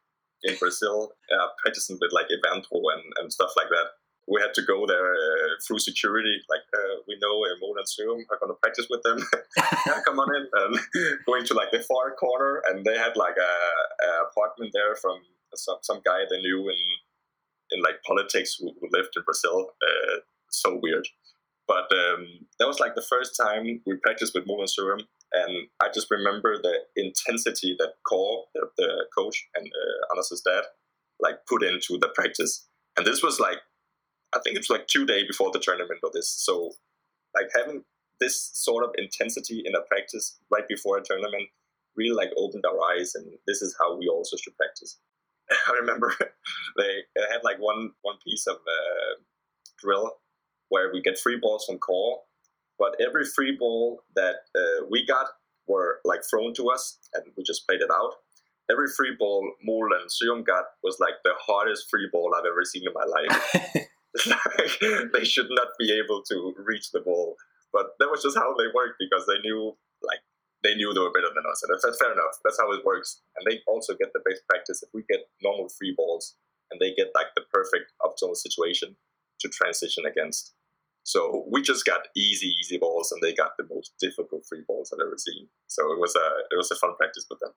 in Brazil, uh, practicing with like Evandro and, and stuff like that we had to go there uh, through security. Like uh, we know uh, Mol and Sørum are going to practice with them. [laughs] yeah, come on in. And [laughs] going to like the far corner, and they had like a, a apartment there from some some guy they knew in in like politics who, who lived in Brazil. Uh, so weird. But um, that was like the first time we practiced with Mol and Sørum, and I just remember the intensity that Kåre, the, the coach, and uh, dad, like put into the practice. And this was like I think it's like two days before the tournament or this. So like having this sort of intensity in a practice right before a tournament really like opened our eyes and this is how we also should practice. [laughs] I remember they had like one one piece of uh, drill where we get three balls from Kåre, but every free ball that uh, we got were like thrown to us and we just played it out. Every free ball Mol and Sørum got was like the hardest free ball I've ever seen in my life. like, [laughs] [laughs] they should not be able to reach the ball. But that was just how they worked because they knew, like, they knew they were better than us, and that's fair enough. That's how it works. And they also get the best practice if we get normal free balls, and they get like the perfect optimal situation to transition against. So we just got easy, easy balls, and they got the most difficult free balls I've ever seen. So it was a it was a fun practice with them.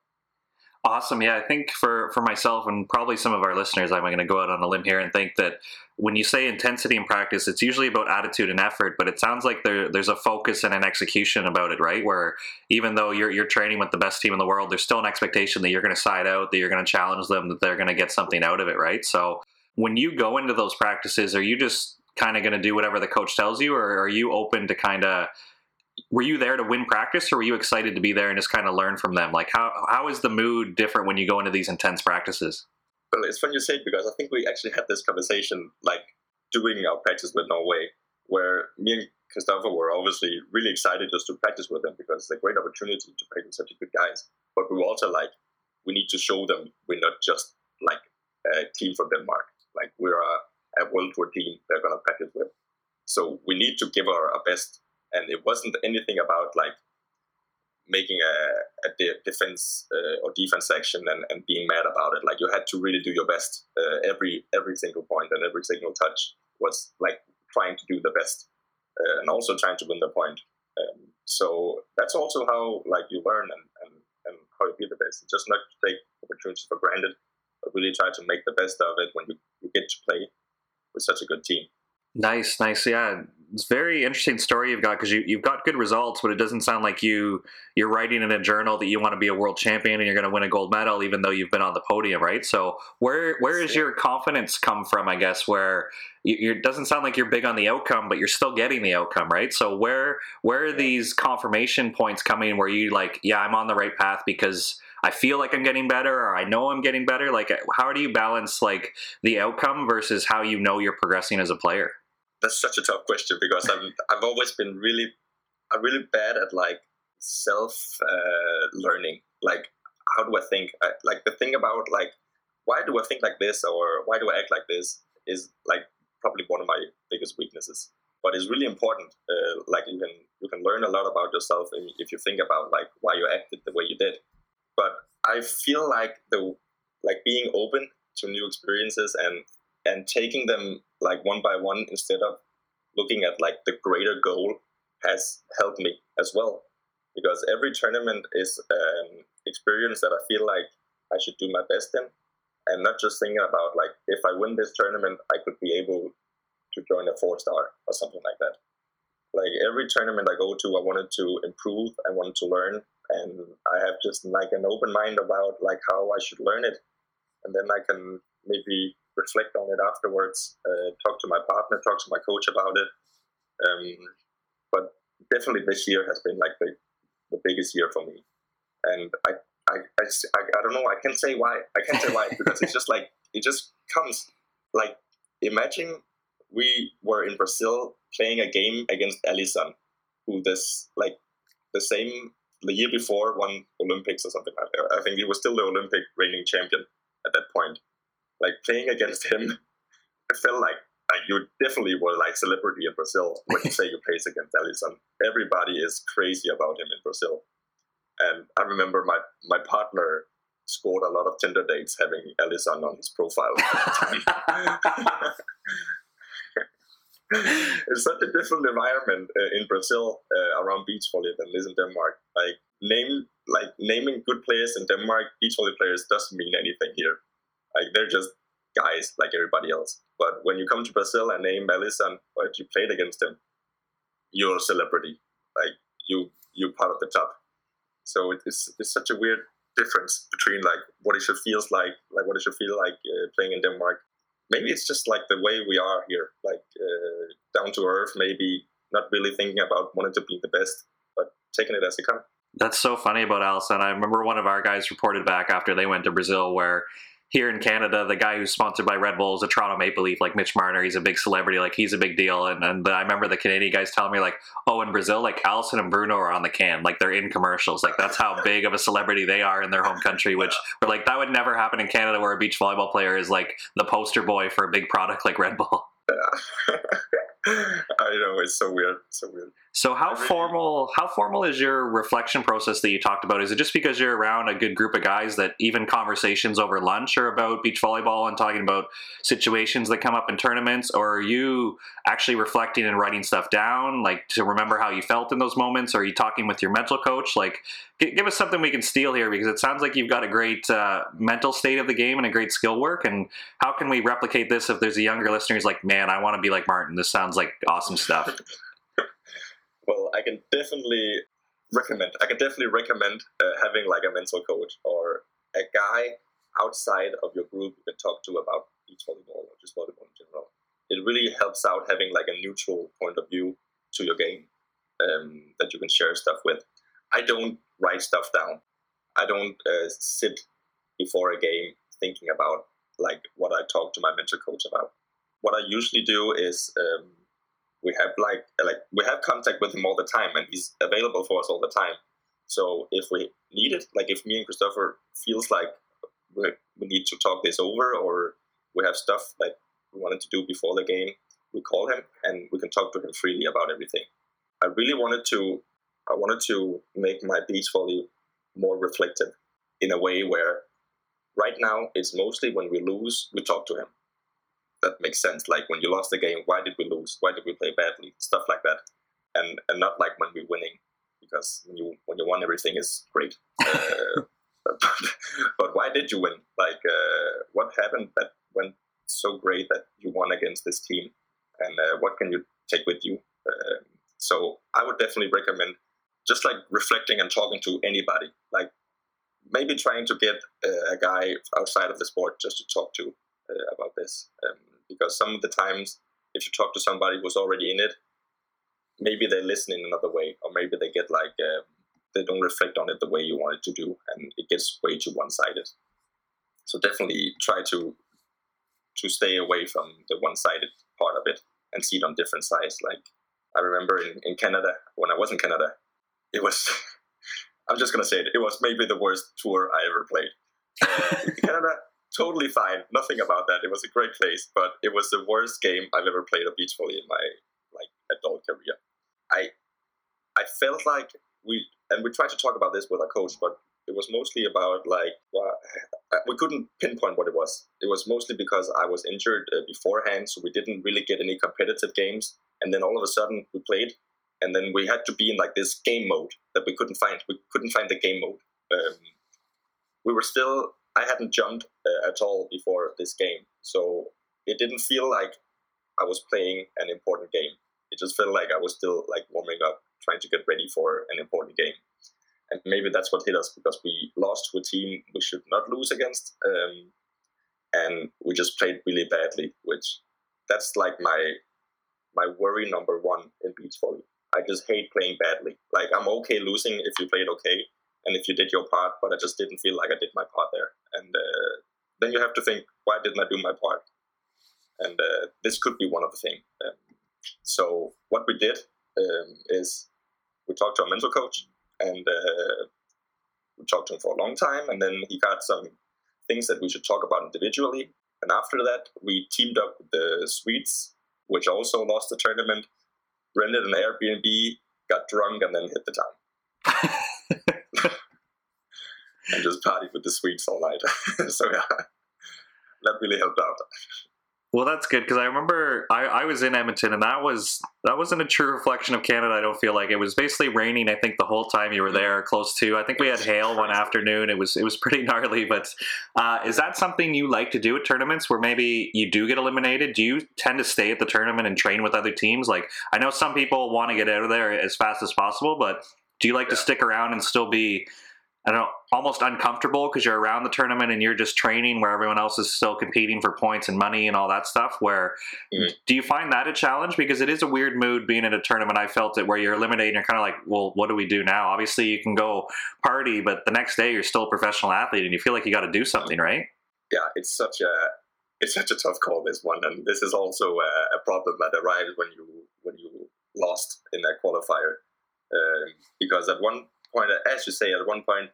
Awesome. Yeah, I think for for myself and probably some of our listeners, I'm going to go out on a limb here and think that when you say intensity in practice, it's usually about attitude and effort, but it sounds like there, there's a focus and an execution about it, right? Where even though you're you're training with the best team in the world, there's still an expectation that you're going to side out, that you're going to challenge them, that they're going to get something out of it, right? So when you go into those practices, are you just kind of going to do whatever the coach tells you, or are you open to kind of were you there to win practice or were you excited to be there and just kind of learn from them like how how is the mood different when you go into these intense practices well it's funny you say it because i think we actually had this conversation like doing our practice with norway where me and Christopher were obviously really excited just to practice with them because it's a great opportunity to practice with such good guys. But we were also like, we need to show them we're not just like a team from Denmark. Like we're a, a world tour team they're going to practice with. So we need to give our, our best and it wasn't anything about like making a, a de- defense uh, or defense action and, and being mad about it. Like you had to really do your best. Uh, every every single point and every single touch was like trying to do the best uh, and also trying to win the point. Um, so that's also how like you learn and, and, and how you be the best. Just not take opportunities for granted, but really try to make the best of it when you, you get to play with such a good team. Nice, nice. Yeah, it's very interesting story you've got because you you've got good results, but it doesn't sound like you you're writing in a journal that you want to be a world champion and you're going to win a gold medal, even though you've been on the podium, right? So where where is your confidence come from? I guess where you, it doesn't sound like you're big on the outcome, but you're still getting the outcome, right? So where where are these confirmation points coming where you like, yeah, I'm on the right path because I feel like I'm getting better or I know I'm getting better? Like, how do you balance like the outcome versus how you know you're progressing as a player? that's such a tough question because I'm [laughs] I've always been really I'm really bad at like self uh, learning. Like how do I think? I, like the thing about like why do I think like this or why do I act like this is like probably one of my biggest weaknesses. But it's really important. Uh, like you can you can learn a lot about yourself if you think about like why you acted the way you did. But I feel like the like being open to new experiences and and taking them like one by one instead of looking at like the greater goal has helped me as well. Because every tournament is an experience that I feel like I should do my best in. And not just thinking about like if I win this tournament I could be able to join a four star or something like that like every tournament I go to I wanted to improve I wanted to learn and I have just like an open mind about like how I should learn it and then I can maybe reflect on it afterwards, uh, talk to my partner, talk to my coach about it. Um, but definitely this year has been like the, the biggest year for me. And I, I, I, I, don't know, I can't say why. I can't say why because it's just like, it just comes. Like, imagine we were in Brazil playing a game against Alisson, who this, like, the same, the year before won Olympics or something like that. I think he was still the Olympic reigning champion at that point like playing against him, I felt like like you definitely were like celebrity in Brazil when you [laughs] say you play against Alisson. Everybody is crazy about him in Brazil. And I remember my my partner scored a lot of Tinder dates having Alisson on his profile. [laughs] it's such a different environment uh, in Brazil uh, around beach volley than it is in Denmark. Like name like naming good players in Denmark, beach volley players doesn't mean anything here. Like they're just guys like everybody else. But when you come to Brazil and name Alisson, or you played against him, you're a celebrity. Like you, you're part of the top. So it's it's such a weird difference between like what it should feels like, like what it should feel like uh, playing in Denmark. Maybe it's just like the way we are here, like uh, down to earth. Maybe not really thinking about wanting to be the best, but taking it as it comes. That's so funny about Alisson. I remember one of our guys reported back after they went to Brazil where here in Canada, the guy who's sponsored by Red Bull is a Toronto Maple Leaf, like Mitch Marner. He's a big celebrity, like he's a big deal. And, and I remember the Canadian guys telling me, like, oh, in Brazil, like Alisson and Bruno are on the can, like they're in commercials. Like that's how [laughs] big of a celebrity they are in their home country. Which, we're like, that would never happen in Canada, where a beach volleyball player is like the poster boy for a big product like Red Bull. Yeah. [laughs] I know it's so weird, so weird. So how really, formal how formal is your reflection process that you talked about? Is it just because you're around a good group of guys that even conversations over lunch are about beach volleyball and talking about situations that come up in tournaments, or are you actually reflecting and writing stuff down, like to remember how you felt in those moments? Or are you talking with your mental coach? Like, give us something we can steal here because it sounds like you've got a great uh, mental state of the game and a great skill work. And how can we replicate this if there's a younger listener who's like, man, I want to be like Martin. This sounds like awesome stuff. [laughs] well, I can definitely recommend. I can definitely recommend uh, having like a mental coach or a guy outside of your group you can talk to about beach volleyball or just volleyball in general. It really helps out having like a neutral point of view to your game um, that you can share stuff with. I don't write stuff down. I don't uh, sit before a game thinking about like what I talk to my mental coach about. What I usually do is um, we have like like we have contact with him all the time, and he's available for us all the time. So if we need it, like if me and Christopher feels like we we need to talk this over, or we have stuff that we wanted to do before the game, we call him and we can talk to him freely about everything. I really wanted to I wanted to make my beach volley more reflective in a way where right now it's mostly when we lose we talk to him that makes sense. Like when you lost the game, why did we lose? Why did we play badly? Stuff like that, and and not like when we're winning, because when you when you won, everything is great. Uh, [laughs] but, but, why did you win? Like uh, what happened that went so great that you won against this team, and uh, what can you take with you? Um, so I would definitely recommend just like reflecting and talking to anybody, like maybe trying to get uh, a guy outside of the sport just to talk to uh, about this. Um, because some of the times if you talk to somebody who's already in it maybe they listen in another way or maybe they get like uh, they don't reflect on it the way you want it to do and it gets way too one-sided so definitely try to to stay away from the one-sided part of it and see it on different sides like i remember in, in canada when i was in canada it was [laughs] i'm just going to say it it was maybe the worst tour i ever played [laughs] uh, canada totally fine. Nothing about that. It was a great place, but it was the worst game I've ever played of beach volley in my like adult career. I I felt like we and we tried to talk about this with our coach, but it was mostly about like well, we couldn't pinpoint what it was. It was mostly because I was injured uh, beforehand, so we didn't really get any competitive games. And then all of a sudden we played, and then we had to be in like this game mode that we couldn't find. We couldn't find the game mode. Um, we were still. I hadn't jumped uh, at all before this game, so it didn't feel like I was playing an important game. It just felt like I was still like warming up, trying to get ready for an important game and maybe that's what hit us because we lost to a team we should not lose against, um, and we just played really badly. Which that's like my my worry number one in beach volley. I just hate playing badly. Like I'm okay losing if you played okay and if you did your part, but I just didn't feel like I did my part there. And uh, then you have to think, why didn't I do my part? And uh, this could be one of the things. Um, so what we did um, is we talked to our mental coach and uh, we talked to him for a long time. And then he got some things that we should talk about individually. And after that, we teamed up with the Swedes, which also lost the tournament, rented an Airbnb, got drunk, and then hit the town. [laughs] and just partied with the Swedes all night. [laughs] so yeah, that really helped out. Well, that's good because I remember I, I was in Edmonton and that was that wasn't a true reflection of Canada. I don't feel like it was basically raining. I think the whole time you were there, close to. I think we had hail one afternoon. It was it was [laughs] pretty gnarly. But uh, is that something you like to do at tournaments where maybe you do get eliminated? Do you tend to stay at the tournament and train with other teams? Like I know some people want to get out of there as fast as possible, but do you like yeah. to stick around and still be I don't know, almost uncomfortable because you're around the tournament and you're just training where everyone else is still competing for points and money and all that stuff. Where mm-hmm. do you find that a challenge? Because it is a weird mood being in a tournament. I felt it where you're eliminated you're kind of like, well, what do we do now? Obviously, you can go party, but the next day you're still a professional athlete and you feel like you got to do something, right? Yeah, it's such a it's such a tough call this one, and this is also a, a problem that arrives when you when you lost in that qualifier. Um, because at one point, as you say, at one point,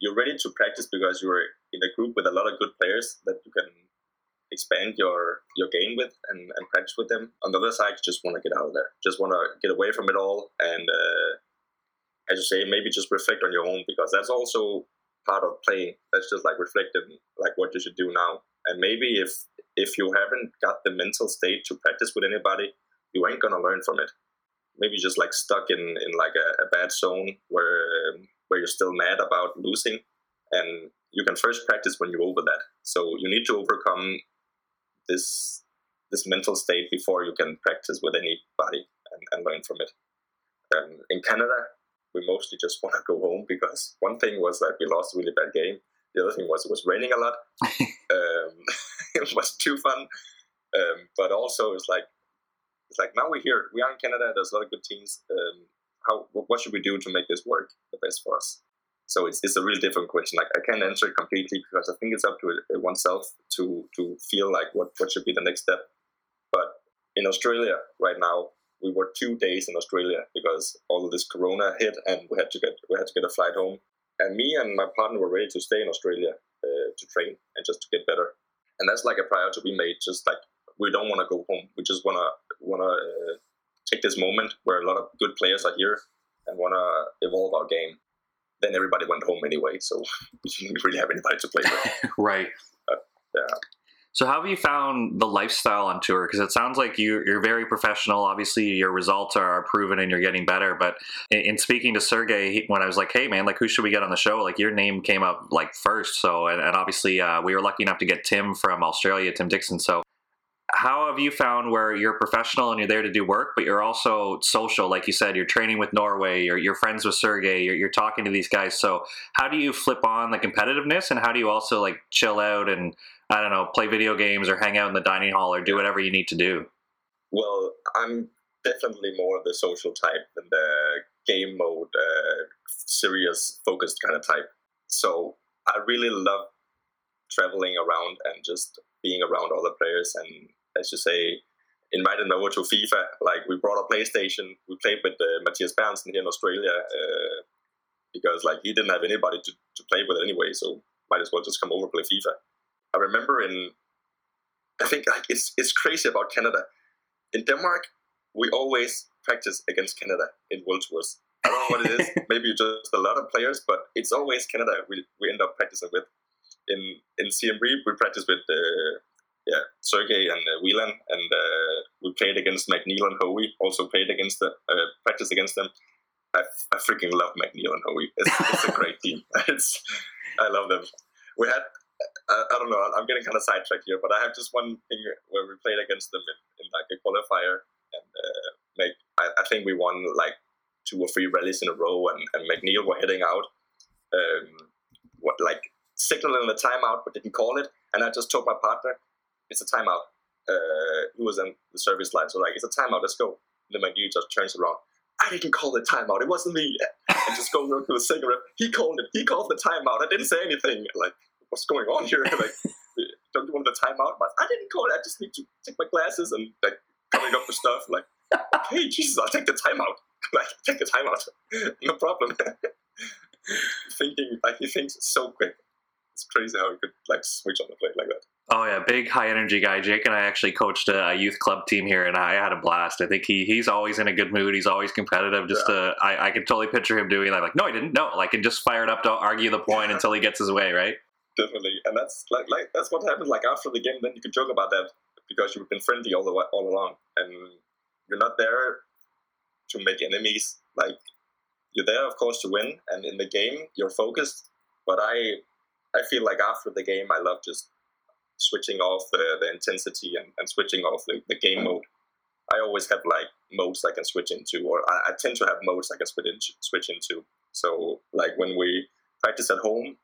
you're ready to practice because you're in a group with a lot of good players that you can expand your your game with and, and practice with them. On the other side, you just want to get out of there, just want to get away from it all, and uh, as you say, maybe just reflect on your own because that's also part of playing. That's just like reflecting, like what you should do now. And maybe if if you haven't got the mental state to practice with anybody, you ain't gonna learn from it maybe just like stuck in in like a, a bad zone where where you're still mad about losing and you can first practice when you're over that. So you need to overcome this this mental state before you can practice with anybody and, and learn from it. Um, in canada we mostly just [laughs] want to go home because one thing was that we lost a really bad game. The other thing was it was raining a lot. [laughs] Um, [laughs] it was too fun. Um, but also it's like it's like now we're here. We are in Canada. There's a lot of good teams. Um, how what should we do to make this work the best for us? So it's, it's a really different question. Like I can't answer it completely because I think it's up to oneself to to feel like what what should be the next step. But in Australia right now, we were two days in Australia because all of this Corona hit, and we had to get we had to get a flight home. And me and my partner were ready to stay in Australia uh, to train and just to get better. And that's like a priority we made. Just like we don't want to go home. We just want to want to uh, take this moment where a lot of good players are here and want to evolve our game. Then everybody went home anyway, so [laughs] we didn't really have anybody to play with. [laughs] right. But, yeah. So, how have you found the lifestyle on tour? Because it sounds like you, are very professional. Obviously, your results are proven and you're getting better. But in, in speaking to Sergey, when I was like, "Hey, man, like, who should we get on the show?" Like, your name came up like first. So, and, and obviously, uh, we were lucky enough to get Tim from Australia, Tim Dixon. So, how have you found where you're professional and you're there to do work, but you're also social? Like you said, you're training with Norway, you're, you're friends with Sergey, you're, you're talking to these guys. So how do you flip on the competitiveness and how do you also like chill out and, I don't know, play video games or hang out in the dining hall or do whatever you need to do? Well, I'm definitely more of the social type than the game mode, uh, serious, focused kind of type. So I really love traveling around and just being around other players and as you say, invited them over to FIFA. Like we brought a PlayStation. We played with uh, Matthias Berntsen here in Australia uh, because like he didn't have anybody to, to play with anyway, so might as well just come over play FIFA. I remember in, I think like it's it's crazy about Canada. In Denmark, we always practice against Canada in World Tours. I don't know what it is. [laughs] Maybe just a lot of players, but it's always Canada we, we end up practicing with. In in CMB, we practice with uh, yeah Sergey and uh, Whelan, and uh, we played against MacNeil and Hoey. Also played against the uh, practice against them. I, I freaking love MacNeil and Hoey. It's, it's a great team. [laughs] It's I love them. We had I, I, don't know. I'm getting kind of sidetracked here, but I have just one thing where we played against them in, in like a qualifier, and uh, like I, I, think we won like two or three rallies in a row, and, and MacNeil were heading out, um, what like signaling the timeout, but didn't call it, and I just told my partner, "It's a timeout." Uh, he was in the service line, so like, "It's a timeout. Let's go." And then MacNeil just turns around. I didn't call the timeout. It wasn't me. [laughs] And just go to the cigarette. He called it. He called the timeout. I didn't say anything. Like, what's going on here? [laughs] like, don't you want the timeout? But I didn't call it. I just need to take my glasses and like coming up with stuff. Like, okay, Jesus, I'll take the timeout. [laughs] like, take the timeout. no problem. Thinking like he thinks so quick. It's crazy how he could like switch on the plate like that. Oh yeah, big high energy guy. Jake and I actually coached a, youth club team here, and I had a blast. I think he he's always in a good mood. He's always competitive. Just yeah. uh, I I can totally picture him doing that. Like, no, I didn't. No, like, and just fired up to argue the point until he gets his way. Right definitely. And that's like like that's what happens. Like after the game, then you can joke about that because you've been friendly all the way, all along, and you're not there to make enemies. Like you're there, of course, to win, and in the game, you're focused. But I I feel like after the game, I love just switching off the, the intensity and, and switching off the, the game mode. I always have like modes I can switch into, or I, I tend to have modes I can switch into, switch into. So like when we practice at home,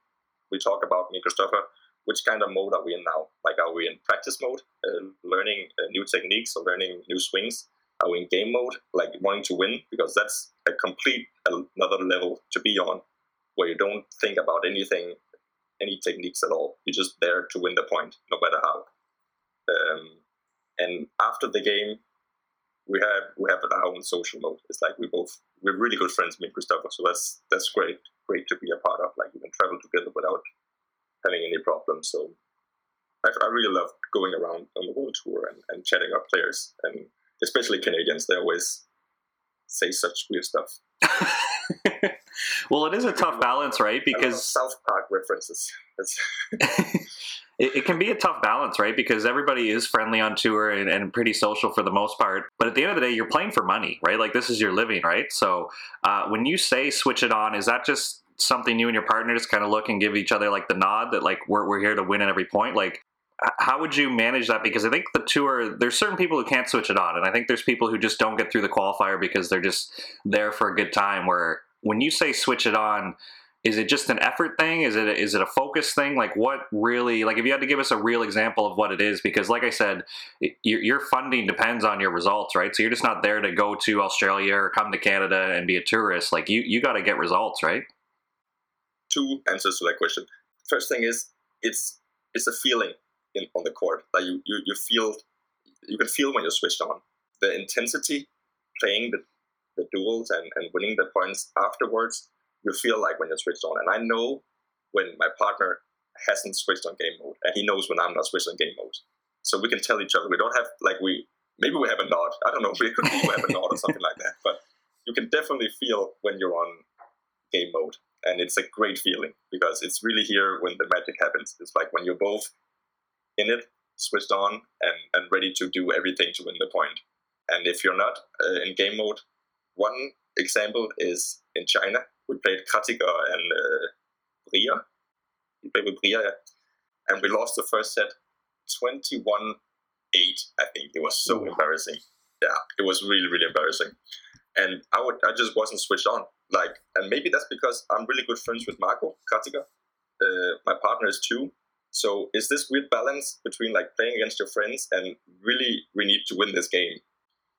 we talk about me, Christopher, which kind of mode are we in now? Like, are we in practice mode, uh, learning uh, new techniques or learning new swings? Are we in game mode, like wanting to win? Because that's a complete another level to be on, where you don't think about anything, any techniques at all. You're just there to win the point, no matter how. Um, and after the game, we have we have our own social mode. It's like we both we're really good friends, me and Christopher. So that's that's great, great to be a part of. Like we can travel together without having any problems. So I, I really love going around on the world tour and, and chatting up players, and especially Canadians. They always say such weird stuff. [laughs] well, it is a tough balance, right? Because South Park references. [laughs] it, it, can be a tough balance, right? Because everybody is friendly on tour and, and, pretty social for the most part. But at the end of the day, you're playing for money, right? Like this is your living, right? So uh, when you say switch it on, is that just something you and your partner just kind of look and give each other like the nod that like we're, we're here to win at every point? Like how would you manage that? Because I think the tour, there's certain people who can't switch it on, and I think there's people who just don't get through the qualifier because they're just there for a good time. Where when you say switch it on, is it just an effort thing? Is it a, is it a focus thing? Like what really like if you had to give us a real example of what it is because like i said it, your, your funding depends on your results right? So you're just not there to go to australia or come to canada and be a tourist. Like you you got to get results right? Two answers to that question. First thing is it's it's a feeling in, on the court. That you, you you feel you can feel when you're switched on. The intensity playing the, the duels and, and winning the points afterwards you feel like when you're switched on. And I know when my partner hasn't switched on game mode, and he knows when I'm not switched on game mode. So we can tell each other. We don't have like we maybe we have a nod. I don't know. [laughs] We could we have a nod or something like that. But you can definitely feel when you're on game mode, and it's a great feeling because it's really here when the magic happens. It's like when you're both in it, switched on, and and ready to do everything to win the point. And if you're not uh, in game mode, one example is in China we played Krattiger and uh, Breer. We played with Breer, and we lost the first set 21 8, I think. It was so embarrassing. Yeah, it was really, really embarrassing. And I would, I just wasn't switched on. Like, and maybe that's because I'm really good friends with Marco Krattiger. Uh, my partner is too. So is this weird balance between like playing against your friends and really we need to win this game.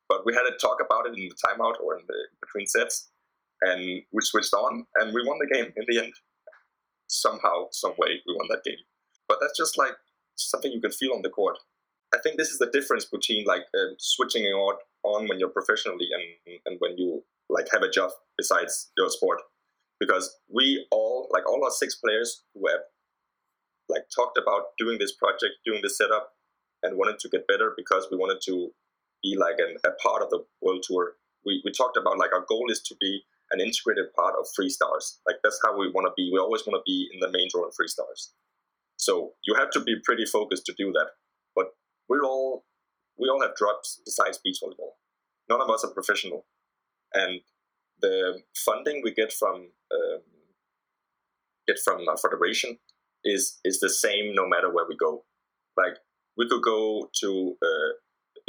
But we had a talk about it in the timeout or in the between sets, and we switched on and we won the game in the end. Somehow, some way, we won that game. But that's just like something you can feel on the court. I think this is the difference between like uh, switching on, on when you're professionally and and when you like have a job besides your sport. Because we all, like all our six players who have like talked about doing this project, doing this setup, and wanted to get better because we wanted to be like an, a part of the world tour. We, we talked about like our goal is to be an integrated part of Free Stars. Like that's how we want to be. We always want to be in the main draw of Free Stars. So you have to be pretty focused to do that. But we're all we all have jobs besides beach volleyball. None of us are professional, and the funding we get from um, get from our federation is is the same no matter where we go. Like we could go to uh,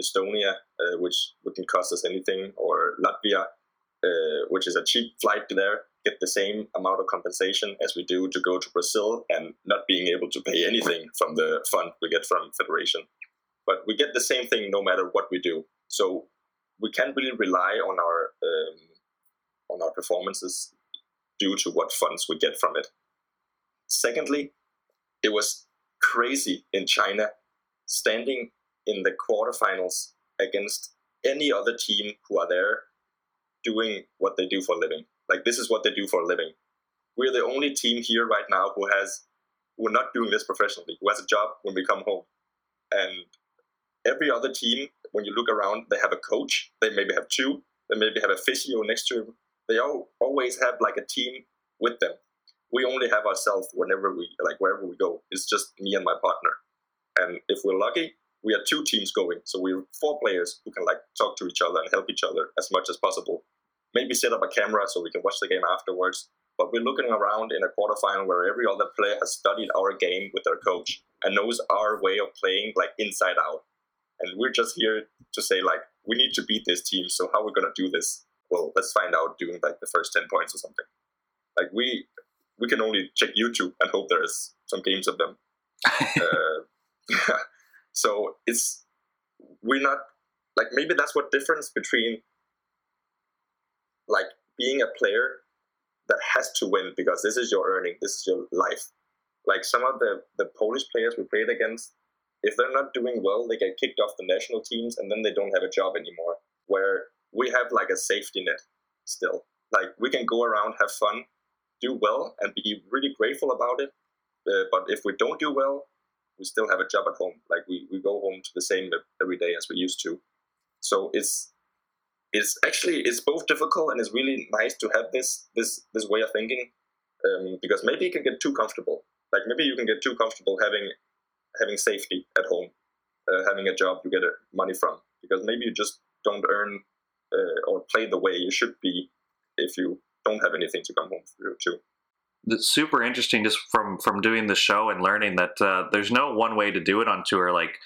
Estonia, uh, which wouldn't cost us anything, or Latvia, uh, which is a cheap flight there, get the same amount of compensation as we do to go to Brazil and not being able to pay anything from the fund we get from federation. But we get the same thing no matter what we do. So we can't really rely on our um, on our performances due to what funds we get from it. Secondly, it was crazy in China standing in the quarterfinals against any other team who are there doing what they do for a living. Like this is what they do for a living. We're the only team here right now who has we're not doing this professionally, who has a job when we come home. And every other team, when you look around, they have a coach, they maybe have two, they maybe have a physio next to them. They all, always have like a team with them. We only have ourselves whenever we like wherever we go. It's just me and my partner. And if we're lucky, we are two teams going. So we're four players who can like talk to each other and help each other as much as possible. Maybe set up a camera so we can watch the game afterwards. But we're looking around in a quarterfinal where every other player has studied our game with their coach and knows our way of playing like inside out. And we're just here to say like we need to beat this team. So how are we gonna do this? Well, let's find out doing like the first ten points or something. Like we we can only check YouTube and hope there's some games of them. [laughs] uh, [laughs] so it's we're not like maybe that's what difference between like being a player that has to win because this is your earning, this is your life. Like some of the the Polish players we played against, if they're not doing well, they get kicked off the national teams and then they don't have a job anymore. Where we have like a safety net still. Like we can go around, have fun, do well, and be really grateful about it. Uh, but if we don't do well, we still have a job at home. Like we, we go home to the same every day as we used to. So it's it's actually it's both difficult and it's really nice to have this this this way of thinking um, because maybe you can get too comfortable. Like maybe you can get too comfortable having having safety at home, uh, having a job you get money from because maybe you just don't earn uh, or play the way you should be if you don't have anything to come home to. It's super interesting just from from doing the show and learning that uh, there's no one way to do it on tour. Like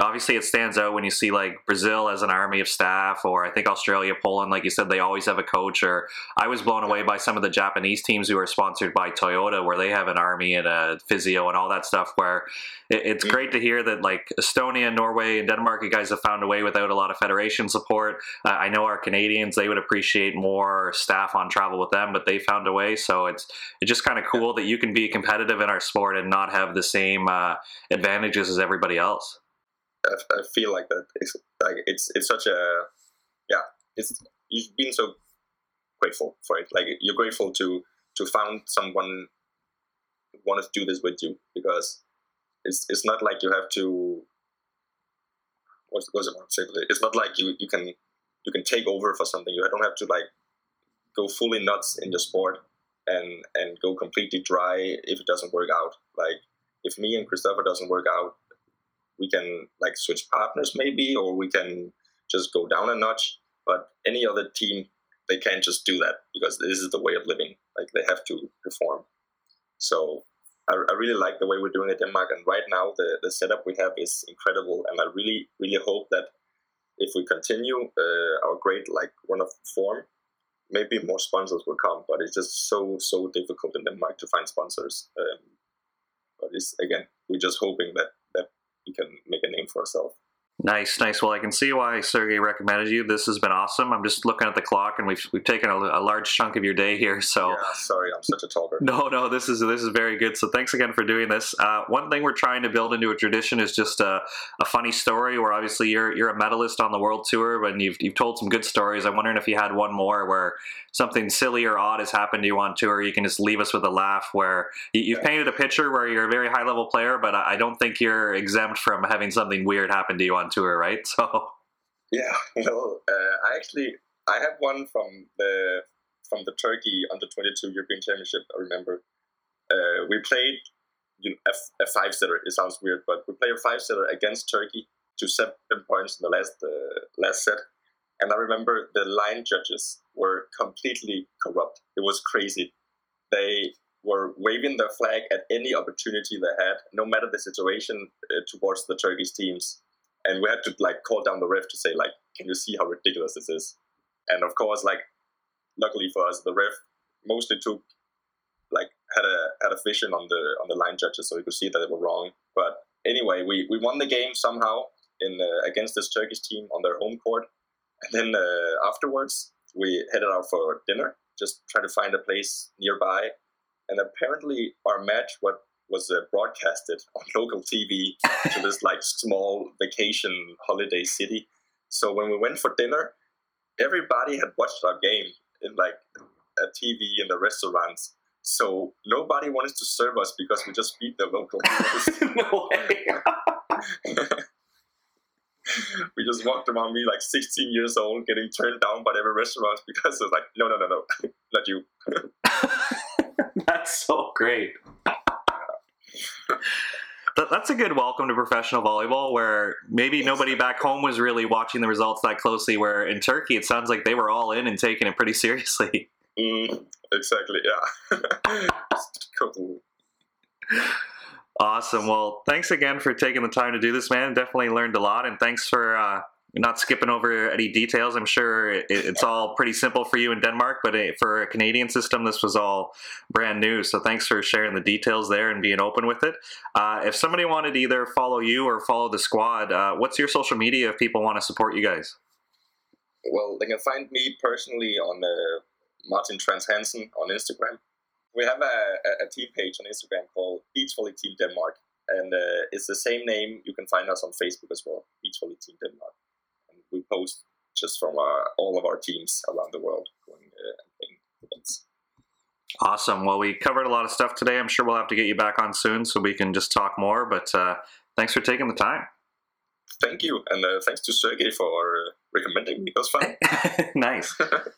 obviously it stands out when you see like Brazil as an army of staff, or I think Australia, Poland, like you said, they always have a coach. Or I was blown away by some of the Japanese teams who are sponsored by Toyota, where they have an army and a physio and all that stuff. Where it, it's mm-hmm. great to hear that like Estonia, Norway, and Denmark, you guys have found a way without a lot of federation support. Uh, I know our Canadians they would appreciate more staff on travel with them, but they found a way. So it's it's just kind of cool that you can be competitive in our sport and not have the same uh, advantages as everybody else. I, I feel like that. It's like it's it's such a yeah. It's you've been so grateful for it. Like you're grateful to to found someone who to do this with you because it's it's not like you have to. What's want to say? It's not like you you can you can take over for something. You don't have to like go fully nuts in your sport and and go completely dry if it doesn't work out. Like if me and Christopher doesn't work out, we can like switch partners maybe, or we can just go down a notch. But any other team, they can't just do that because this is the way of living. Like they have to perform. So I, I really like the way we're doing it in Denmark. And right now, the, the setup we have is incredible. And I really, really hope that if we continue uh, our great like run of form, maybe more sponsors will come. But it's just so, so difficult in Denmark to find sponsors. Um, but it's again, we're just hoping that we can make a name for ourselves. Nice, nice. Well, I can see why Sergey recommended you. This has been awesome. I'm just looking at the clock, and we've we've taken a, a large chunk of your day here. So, yeah, sorry, I'm such a talker. No, no, this is this is very good. So, thanks again for doing this. Uh, one thing we're trying to build into a tradition is just a, a funny story. Where obviously you're you're a medalist on the world tour, and you've you've told some good stories. I'm wondering if you had one more where something silly or odd has happened to you on tour. You can just leave us with a laugh. Where you, have yeah. painted a picture where you're a very high level player, but I don't think you're exempt from having something weird happen to you on tour, right? [laughs] So yeah, no, uh, I actually I have one from the from the Turkey under twenty two European Championship. I remember uh, we played you know, a, a five setter. It sounds weird, but we played a five setter against Turkey to seven points in the last uh, last set. And I remember the line judges were completely corrupt. It was crazy. They were waving their flag at any opportunity they had, no matter the situation, uh, towards the Turkish teams and we had to like call down the ref to say like, can you see how ridiculous this is? And of course, like, luckily for us, the ref mostly took like had a had a vision on the on the line judges, so he could see that they were wrong. But anyway, we, we won the game somehow in uh, against this Turkish team on their home court, and then uh, afterwards we headed out for dinner, just try to find a place nearby. And apparently, our match what was uh, broadcasted on [laughs] local TV to this like small vacation holiday city. So when we went for dinner, everybody had watched our game in like a TV in the restaurants. So nobody wanted to serve us because we just beat the local. [laughs] [laughs] no way. we just walked around me like 16 years old, getting turned down by every restaurant because it's like, no, no, no, no, not you. That's so great that's a good welcome to professional volleyball where maybe nobody back home was really watching the results that closely where in turkey it sounds like they were all in and taking it pretty seriously. [laughs] Mm, exactly yeah. [laughs] Awesome. Well thanks again for taking the time to do this man. Definitely learned a lot and thanks for uh, not skipping over any details. I'm sure it, it's all pretty simple for you in Denmark, but for a Canadian system, this was all brand new. So thanks for sharing the details there and being open with it. Uh, if somebody wanted to either follow you or follow the squad, uh, what's your social media if people want to support you guys? Well, they can find me personally on uh, Martin Trans Hansen on Instagram. We have a, a, team page on Instagram called Beach Volley Team Denmark, and uh, it's the same name. You can find us on Facebook as well, Beach Volley Team Denmark we post just from uh, all of our teams around the world going uh, events. Awesome. Well, we covered a lot of stuff today. I'm sure we'll have to get you back on soon so we can just talk more. But uh, thanks for taking the time. Thank you, and uh, thanks to Sergey for recommending me. It was fun. [laughs] nice. [laughs]